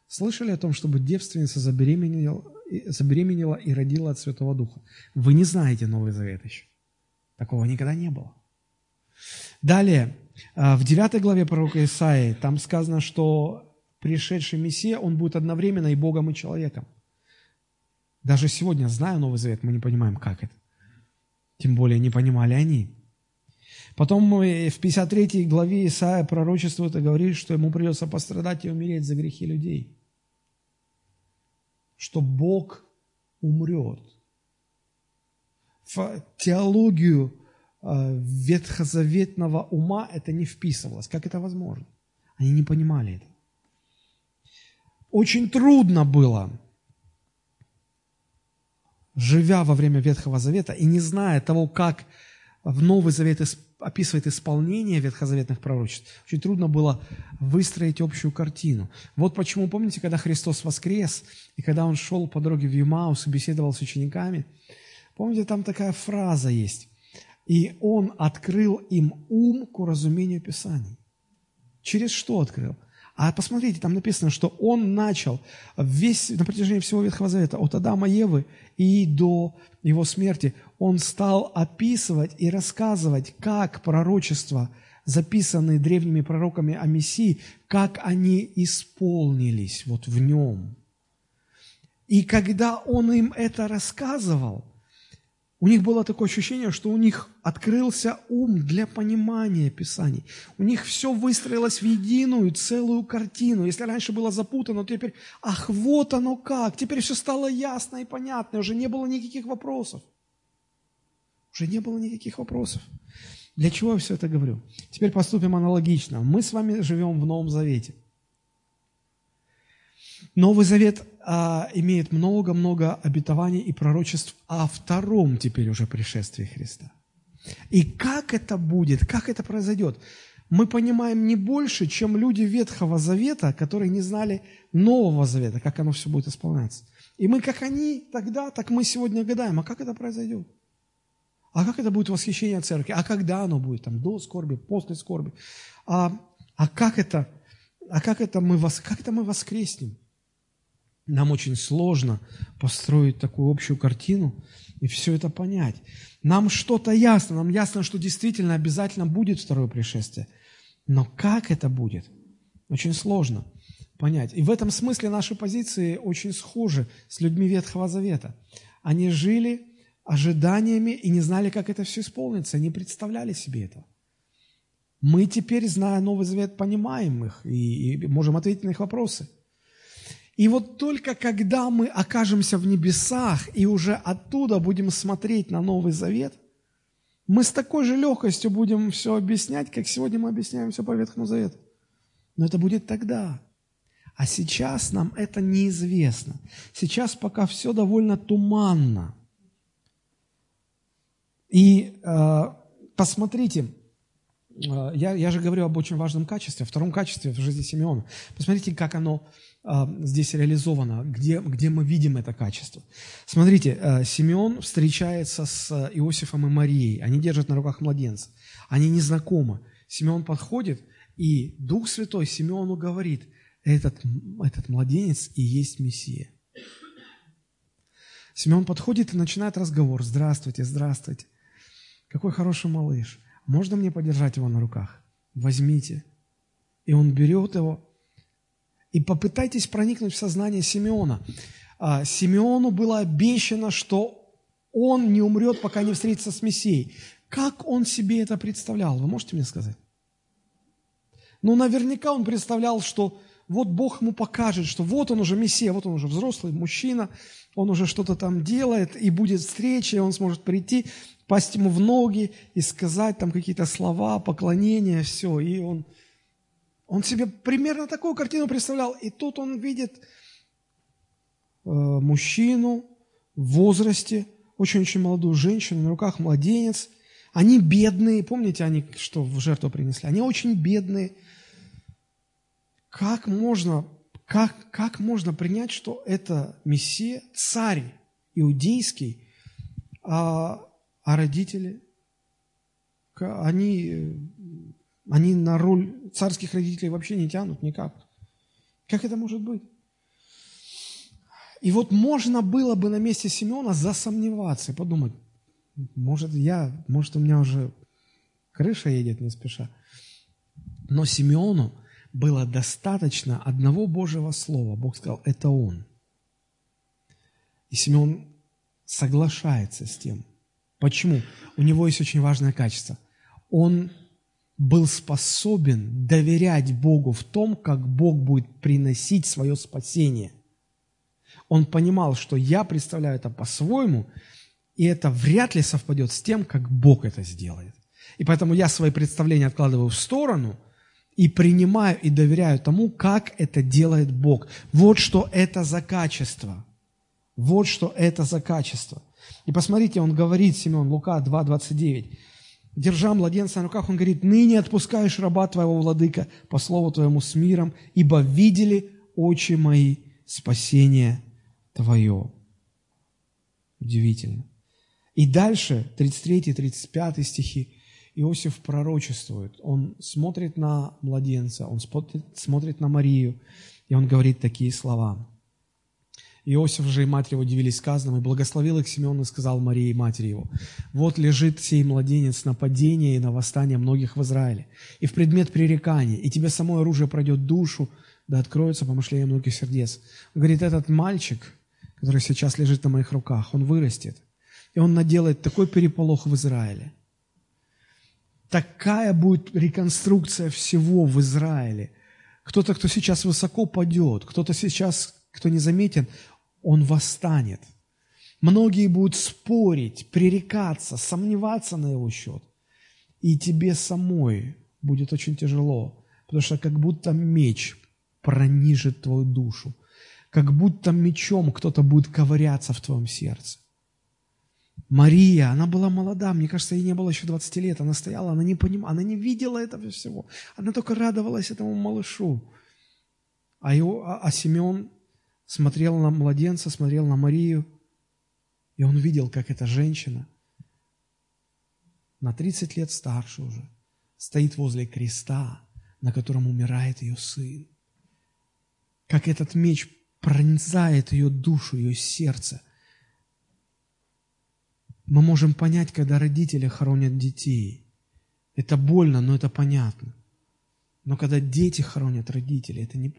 слышали о том, чтобы девственница забеременела, забеременела и родила от Святого Духа? Вы не знаете Новый Завет еще. Такого никогда не было. Далее, в 9 главе пророка Исаии, там сказано, что пришедший Мессия, он будет одновременно и Богом, и человеком. Даже сегодня, зная Новый Завет, мы не понимаем, как это. Тем более не понимали они. Потом мы в 53 главе Исаия пророчествует и говорит, что ему придется пострадать и умереть за грехи людей. Что Бог умрет. В теологию ветхозаветного ума это не вписывалось. Как это возможно? Они не понимали это. Очень трудно было, живя во время Ветхого Завета и не зная того, как в Новый Завет описывает исполнение ветхозаветных пророчеств, очень трудно было выстроить общую картину. Вот почему, помните, когда Христос воскрес, и когда Он шел по дороге в Юмаус и беседовал с учениками, помните, там такая фраза есть, «И Он открыл им ум к уразумению Писаний». Через что открыл? А посмотрите, там написано, что он начал весь, на протяжении всего Ветхого Завета, от Адама Евы и до его смерти, он стал описывать и рассказывать, как пророчества, записанные древними пророками о Мессии, как они исполнились вот в нем. И когда он им это рассказывал – у них было такое ощущение, что у них открылся ум для понимания Писаний. У них все выстроилось в единую, целую картину. Если раньше было запутано, то теперь, ах, вот оно как, теперь все стало ясно и понятно, уже не было никаких вопросов. Уже не было никаких вопросов. Для чего я все это говорю? Теперь поступим аналогично. Мы с вами живем в Новом Завете. Новый Завет а, имеет много-много обетований и пророчеств о втором теперь уже пришествии Христа. И как это будет, как это произойдет, мы понимаем не больше, чем люди Ветхого Завета, которые не знали Нового Завета, как оно все будет исполняться. И мы, как они тогда, так мы сегодня гадаем, а как это произойдет? А как это будет восхищение церкви? А когда оно будет? Там, до скорби, после скорби? А, а как это, а как это мы, как это мы воскреснем? Нам очень сложно построить такую общую картину и все это понять. Нам что-то ясно, нам ясно, что действительно обязательно будет второе пришествие. Но как это будет? Очень сложно понять. И в этом смысле наши позиции очень схожи с людьми Ветхого Завета. Они жили ожиданиями и не знали, как это все исполнится, не представляли себе этого. Мы теперь, зная Новый Завет, понимаем их и, и можем ответить на их вопросы – и вот только когда мы окажемся в небесах и уже оттуда будем смотреть на Новый Завет, мы с такой же легкостью будем все объяснять, как сегодня мы объясняем все по Ветхому Завету. Но это будет тогда. А сейчас нам это неизвестно. Сейчас пока все довольно туманно. И э, посмотрите, я, я же говорю об очень важном качестве, втором качестве в жизни Симеона. Посмотрите, как оно а, здесь реализовано, где, где мы видим это качество. Смотрите, э, Симеон встречается с Иосифом и Марией, они держат на руках младенца, они не знакомы. Симеон подходит, и Дух Святой Симеону говорит, этот, этот младенец и есть Мессия. Симеон подходит и начинает разговор. Здравствуйте, здравствуйте. Какой хороший малыш. Можно мне подержать его на руках? Возьмите. И он берет его, и попытайтесь проникнуть в сознание Симеона. А, Симеону было обещано, что он не умрет, пока не встретится с Мессией. Как он себе это представлял? Вы можете мне сказать? Ну, наверняка он представлял, что вот Бог ему покажет, что вот он уже Мессия, вот он уже взрослый мужчина, он уже что-то там делает, и будет встреча, и он сможет прийти, пасть ему в ноги и сказать там какие-то слова, поклонения, все, и он он себе примерно такую картину представлял. И тут он видит э, мужчину в возрасте, очень-очень молодую женщину, на руках младенец. Они бедные, помните, они что в жертву принесли? Они очень бедные. Как можно, как, как можно принять, что это Мессия, царь иудейский, а, а родители, они они на роль царских родителей вообще не тянут никак. Как это может быть? И вот можно было бы на месте Симеона засомневаться и подумать, Может, я, может, у меня уже крыша едет не спеша. Но Симеону было достаточно одного Божьего слова. Бог сказал, это он. И Симеон соглашается с тем. Почему? У него есть очень важное качество. Он был способен доверять Богу в том, как Бог будет приносить свое спасение. Он понимал, что я представляю это по-своему, и это вряд ли совпадет с тем, как Бог это сделает. И поэтому я свои представления откладываю в сторону и принимаю и доверяю тому, как это делает Бог. Вот что это за качество. Вот что это за качество. И посмотрите, он говорит, Симеон, Лука 2, 29 держа младенца на руках, он говорит, ныне отпускаешь раба твоего, владыка, по слову твоему с миром, ибо видели очи мои спасение твое. Удивительно. И дальше, 33-35 стихи, Иосиф пророчествует. Он смотрит на младенца, он смотрит на Марию, и он говорит такие слова. Иосиф же и мать его удивились сказанным, и благословил их Симеон и сказал Марии, матери его, «Вот лежит сей младенец на падение и на восстание многих в Израиле, и в предмет пререкания, и тебе само оружие пройдет душу, да откроется помышление многих сердец». Он говорит, этот мальчик, который сейчас лежит на моих руках, он вырастет, и он наделает такой переполох в Израиле. Такая будет реконструкция всего в Израиле. Кто-то, кто сейчас высоко падет, кто-то сейчас, кто не заметен, он восстанет. Многие будут спорить, пререкаться, сомневаться на его счет. И тебе самой будет очень тяжело, потому что как будто меч пронижит твою душу, как будто мечом кто-то будет ковыряться в твоем сердце. Мария, она была молода, мне кажется, ей не было еще 20 лет, она стояла, она не понимала, она не видела этого всего, она только радовалась этому малышу. А, его, а, а Симеон смотрел на младенца, смотрел на Марию, и он видел, как эта женщина, на 30 лет старше уже, стоит возле креста, на котором умирает ее сын. Как этот меч пронзает ее душу, ее сердце. Мы можем понять, когда родители хоронят детей. Это больно, но это понятно. Но когда дети хоронят родителей, это не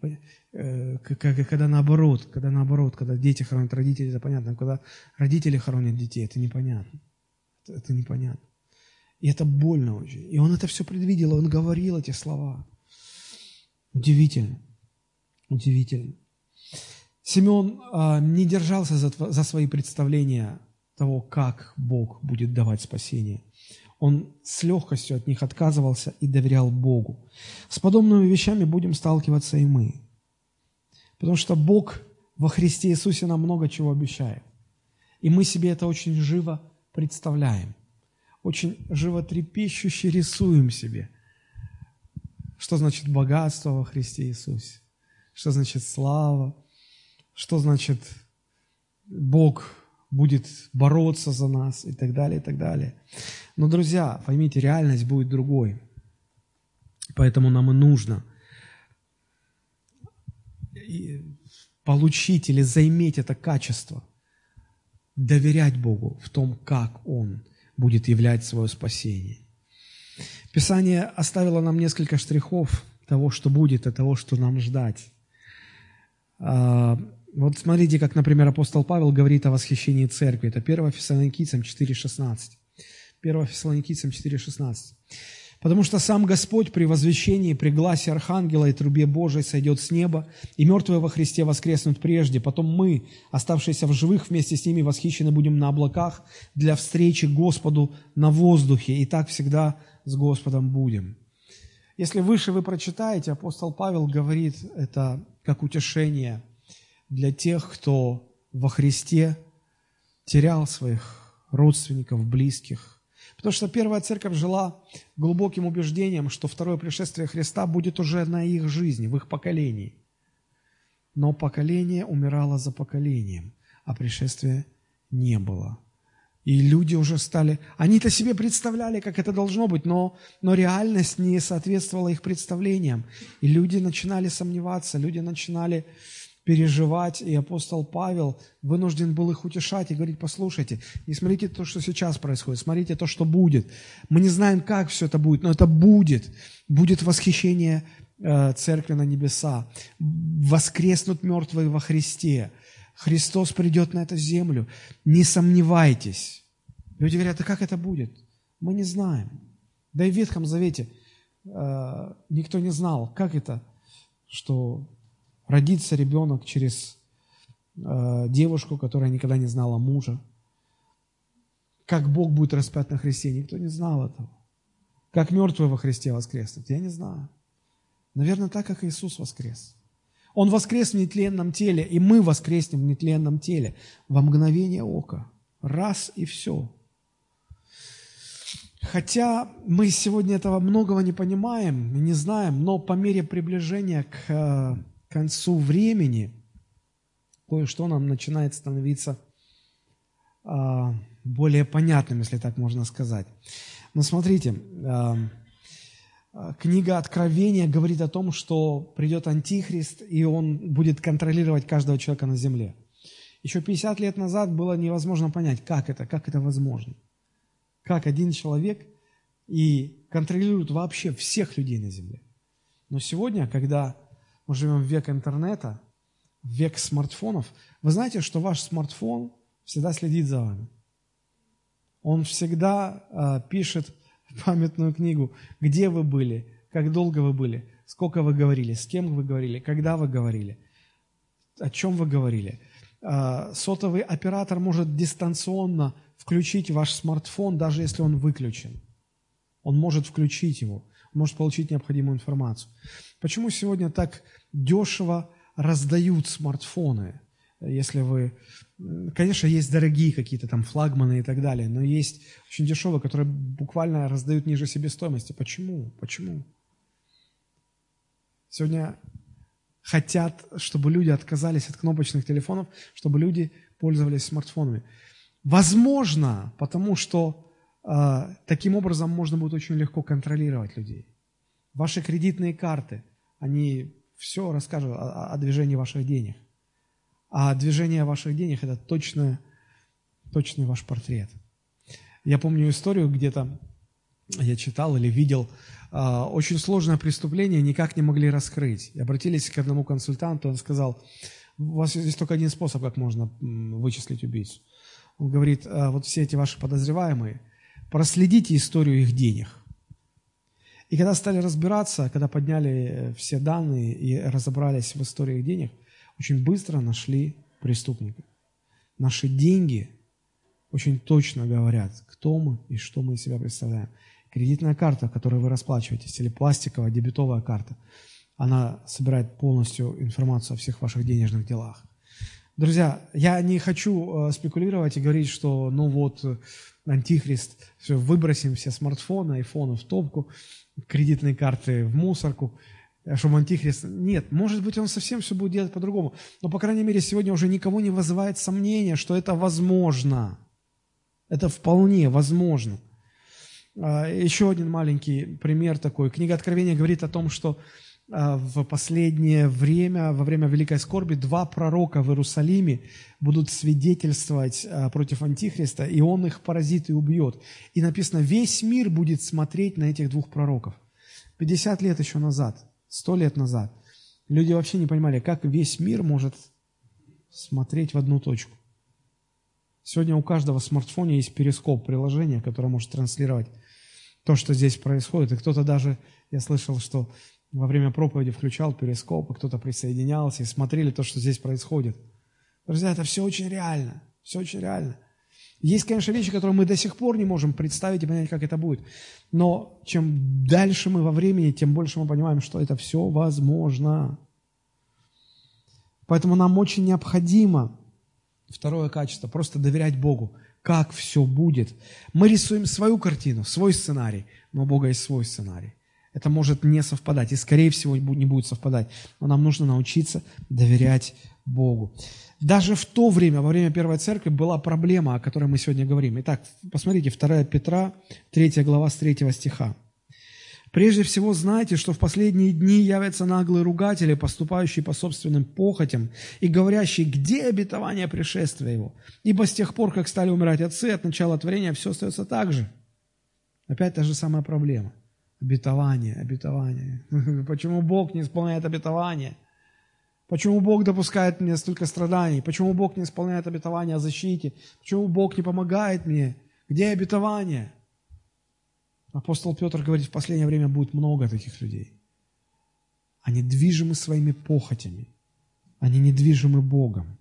э, когда наоборот, когда наоборот, когда дети хоронят родителей, это понятно. Но когда родители хоронят детей, это непонятно. Это, это непонятно. И это больно очень. И он это все предвидел, он говорил эти слова. Удивительно. Удивительно. Семен а, не держался за, за свои представления того, как Бог будет давать спасение. Он с легкостью от них отказывался и доверял Богу. С подобными вещами будем сталкиваться и мы. Потому что Бог во Христе Иисусе нам много чего обещает. И мы себе это очень живо представляем. Очень животрепещуще рисуем себе. Что значит богатство во Христе Иисусе? Что значит слава? Что значит Бог будет бороться за нас и так далее, и так далее. Но, друзья, поймите, реальность будет другой. Поэтому нам и нужно получить или займеть это качество, доверять Богу в том, как Он будет являть свое спасение. Писание оставило нам несколько штрихов того, что будет, и того, что нам ждать. Вот смотрите, как, например, апостол Павел говорит о восхищении церкви. Это 1 Фессалоникийцам 4,16. 1 Фессалоникийцам 4,16. Потому что сам Господь при возвещении, при гласе Архангела и трубе Божией сойдет с неба, и мертвые во Христе воскреснут прежде. Потом мы, оставшиеся в живых, вместе с ними восхищены будем на облаках для встречи Господу на воздухе. И так всегда с Господом будем. Если выше вы прочитаете, апостол Павел говорит это как утешение для тех, кто во Христе терял своих родственников, близких, Потому что первая церковь жила глубоким убеждением, что второе пришествие Христа будет уже на их жизни, в их поколении. Но поколение умирало за поколением, а пришествия не было. И люди уже стали... Они-то себе представляли, как это должно быть, но, но реальность не соответствовала их представлениям. И люди начинали сомневаться, люди начинали переживать, и апостол Павел вынужден был их утешать и говорить, послушайте, не смотрите то, что сейчас происходит, смотрите то, что будет. Мы не знаем, как все это будет, но это будет. Будет восхищение э, церкви на небеса, воскреснут мертвые во Христе, Христос придет на эту землю, не сомневайтесь. Люди говорят, а как это будет? Мы не знаем. Да и в Ветхом Завете э, никто не знал, как это, что родится ребенок через э, девушку, которая никогда не знала мужа. Как Бог будет распят на Христе, никто не знал этого. Как мертвые во Христе воскреснут, я не знаю. Наверное, так, как Иисус воскрес. Он воскрес в нетленном теле, и мы воскреснем в нетленном теле во мгновение ока. Раз и все. Хотя мы сегодня этого многого не понимаем, не знаем, но по мере приближения к э, концу времени кое-что нам начинает становиться а, более понятным, если так можно сказать. Но смотрите, а, а, книга Откровения говорит о том, что придет Антихрист, и он будет контролировать каждого человека на земле. Еще 50 лет назад было невозможно понять, как это, как это возможно. Как один человек и контролирует вообще всех людей на земле. Но сегодня, когда мы живем в век интернета, в век смартфонов. Вы знаете, что ваш смартфон всегда следит за вами. Он всегда э, пишет памятную книгу, где вы были, как долго вы были, сколько вы говорили, с кем вы говорили, когда вы говорили, о чем вы говорили. Э, сотовый оператор может дистанционно включить ваш смартфон, даже если он выключен. Он может включить его может получить необходимую информацию. Почему сегодня так дешево раздают смартфоны? Если вы... Конечно, есть дорогие какие-то там флагманы и так далее, но есть очень дешевые, которые буквально раздают ниже себестоимости. Почему? Почему? Сегодня хотят, чтобы люди отказались от кнопочных телефонов, чтобы люди пользовались смартфонами. Возможно, потому что таким образом можно будет очень легко контролировать людей. Ваши кредитные карты, они все расскажут о, о движении ваших денег. А движение ваших денег – это точно, точный ваш портрет. Я помню историю где-то, я читал или видел, а, очень сложное преступление никак не могли раскрыть. И обратились к одному консультанту, он сказал, у вас есть только один способ, как можно вычислить убийцу. Он говорит, «А, вот все эти ваши подозреваемые – проследите историю их денег. И когда стали разбираться, когда подняли э, все данные и разобрались в истории их денег, очень быстро нашли преступника. Наши деньги очень точно говорят, кто мы и что мы из себя представляем. Кредитная карта, которой вы расплачиваетесь, или пластиковая дебетовая карта, она собирает полностью информацию о всех ваших денежных делах. Друзья, я не хочу э, спекулировать и говорить, что ну вот антихрист, все, выбросим все смартфоны, айфоны в топку, кредитные карты в мусорку, чтобы антихрист... Нет, может быть, он совсем все будет делать по-другому. Но, по крайней мере, сегодня уже никого не вызывает сомнения, что это возможно. Это вполне возможно. А, еще один маленький пример такой. Книга Откровения говорит о том, что а, в последнее время, во время Великой Скорби, два пророка в Иерусалиме будут свидетельствовать а, против Антихриста, и он их поразит и убьет. И написано, весь мир будет смотреть на этих двух пророков. 50 лет еще назад, 100 лет назад, люди вообще не понимали, как весь мир может смотреть в одну точку. Сегодня у каждого в смартфоне есть перископ, приложение, которое может транслировать то, что здесь происходит. И кто-то даже, я слышал, что во время проповеди включал перископ, и кто-то присоединялся, и смотрели то, что здесь происходит. Друзья, это все очень реально, все очень реально. Есть, конечно, вещи, которые мы до сих пор не можем представить и понять, как это будет. Но чем дальше мы во времени, тем больше мы понимаем, что это все возможно. Поэтому нам очень необходимо второе качество, просто доверять Богу, как все будет. Мы рисуем свою картину, свой сценарий, но у Бога есть свой сценарий это может не совпадать, и, скорее всего, не будет совпадать. Но нам нужно научиться доверять Богу. Даже в то время, во время Первой Церкви, была проблема, о которой мы сегодня говорим. Итак, посмотрите, 2 Петра, 3 глава, с 3 стиха. Прежде всего знайте, что в последние дни явятся наглые ругатели, поступающие по собственным похотям и говорящие, где обетование пришествия его. Ибо с тех пор, как стали умирать отцы, от начала творения все остается так же. Опять та же самая проблема. Обетование, обетование. Почему Бог не исполняет обетование? Почему Бог допускает мне столько страданий? Почему Бог не исполняет обетование о защите? Почему Бог не помогает мне? Где обетование? Апостол Петр говорит, в последнее время будет много таких людей. Они движимы своими похотями. Они недвижимы Богом.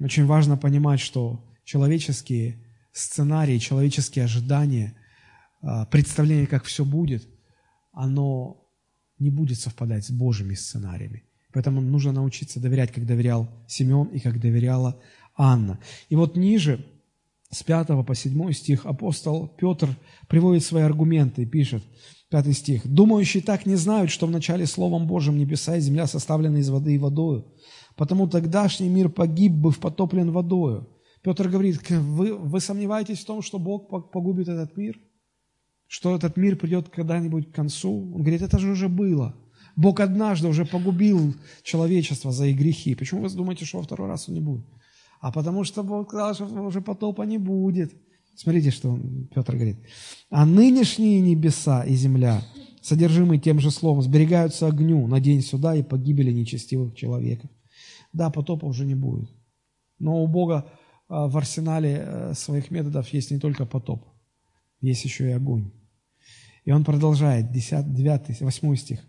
Очень важно понимать, что человеческие сценарии, человеческие ожидания, представление, как все будет, оно не будет совпадать с Божьими сценариями. Поэтому нужно научиться доверять, как доверял Симеон и как доверяла Анна. И вот ниже с 5 по 7 стих апостол Петр приводит свои аргументы и пишет, 5 стих, «Думающие так не знают, что в начале Словом Божьим небеса и земля составлены из воды и водою, потому тогдашний мир погиб бы в потоплен водою». Петр говорит, вы, вы сомневаетесь в том, что Бог погубит этот мир? Что этот мир придет когда-нибудь к концу? Он говорит, это же уже было. Бог однажды уже погубил человечество за их грехи. Почему вы думаете, что во второй раз он не будет? а потому что Бог сказал, что уже потопа не будет. Смотрите, что Петр говорит. А нынешние небеса и земля, содержимые тем же словом, сберегаются огню на день суда и погибели нечестивых человеков. Да, потопа уже не будет. Но у Бога а, в арсенале э, своих методов есть не только потоп, есть еще и огонь. И он продолжает, 10, 9, 8 стих.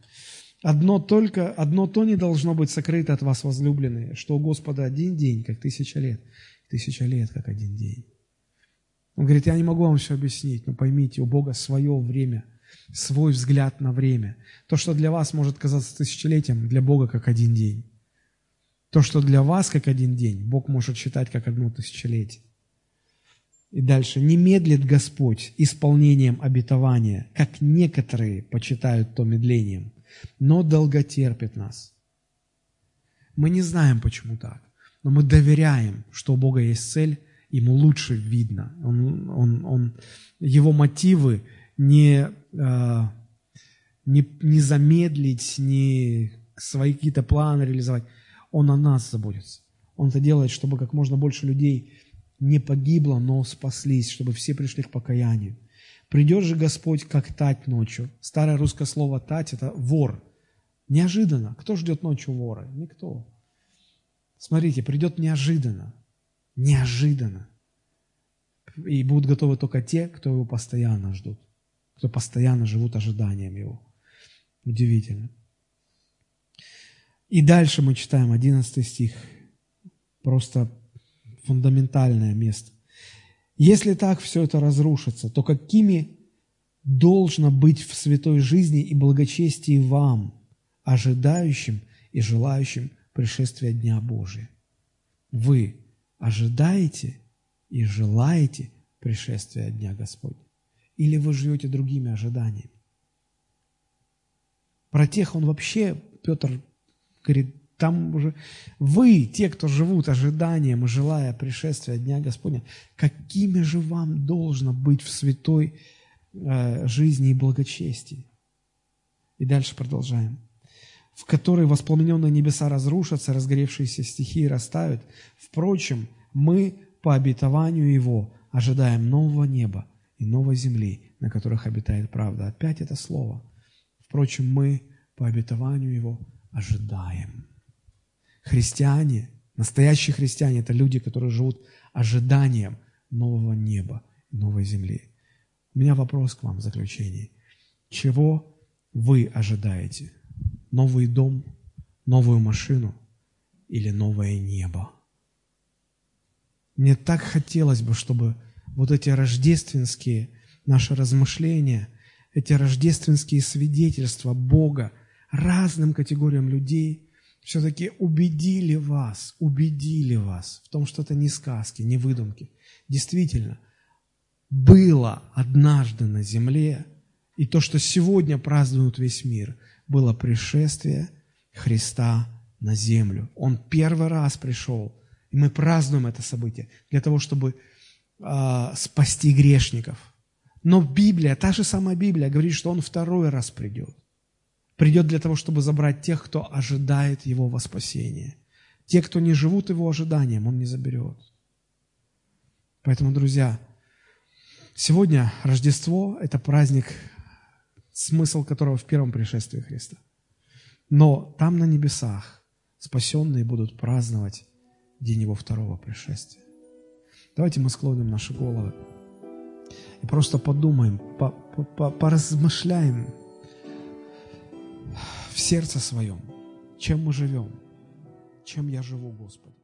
Одно только, одно то не должно быть сокрыто от вас, возлюбленные, что у Господа один день, как тысяча лет, тысяча лет, как один день. Он говорит, я не могу вам все объяснить, но поймите, у Бога свое время, свой взгляд на время. То, что для вас может казаться тысячелетием, для Бога как один день. То, что для вас как один день, Бог может считать как одно тысячелетие. И дальше. «Не медлит Господь исполнением обетования, как некоторые почитают то медлением, но долготерпит нас. Мы не знаем, почему так, но мы доверяем, что у Бога есть цель, ему лучше видно. Он, он, он, его мотивы не, э, не, не замедлить, не свои какие-то планы реализовать. Он о нас заботится. Он это делает, чтобы как можно больше людей не погибло, но спаслись, чтобы все пришли к покаянию. Придет же Господь, как тать ночью. Старое русское слово «тать» – это вор. Неожиданно. Кто ждет ночью вора? Никто. Смотрите, придет неожиданно. Неожиданно. И будут готовы только те, кто его постоянно ждут. Кто постоянно живут ожиданием его. Удивительно. И дальше мы читаем 11 стих. Просто фундаментальное место. Если так все это разрушится, то какими должно быть в святой жизни и благочестии вам, ожидающим и желающим пришествия Дня Божия? Вы ожидаете и желаете пришествия Дня Господня? Или вы живете другими ожиданиями? Про тех он вообще, Петр говорит, там уже вы, те, кто живут ожиданием и желая пришествия Дня Господня, какими же вам должно быть в святой э, жизни и благочестии? И дальше продолжаем. В которой воспламененные небеса разрушатся, разгоревшиеся стихии растают. Впрочем, мы по обетованию Его ожидаем нового неба и новой земли, на которых обитает правда. Опять это слово. Впрочем, мы по обетованию Его ожидаем. Христиане, настоящие христиане – это люди, которые живут ожиданием нового неба, новой земли. У меня вопрос к вам в заключении. Чего вы ожидаете? Новый дом, новую машину или новое небо? Мне так хотелось бы, чтобы вот эти рождественские наши размышления, эти рождественские свидетельства Бога разным категориям людей – все-таки убедили вас, убедили вас в том, что это не сказки, не выдумки. Действительно, было однажды на земле, и то, что сегодня празднует весь мир, было пришествие Христа на землю. Он первый раз пришел, и мы празднуем это событие для того, чтобы э, спасти грешников. Но Библия, та же самая Библия, говорит, что Он второй раз придет. Придет для того, чтобы забрать тех, кто ожидает Его во спасение. Те, кто не живут Его ожиданием, Он не заберет. Поэтому, друзья, сегодня Рождество – это праздник, смысл которого в первом пришествии Христа. Но там на небесах спасенные будут праздновать день Его второго пришествия. Давайте мы склоним наши головы и просто подумаем, поразмышляем в сердце своем, чем мы живем, чем я живу, Господи.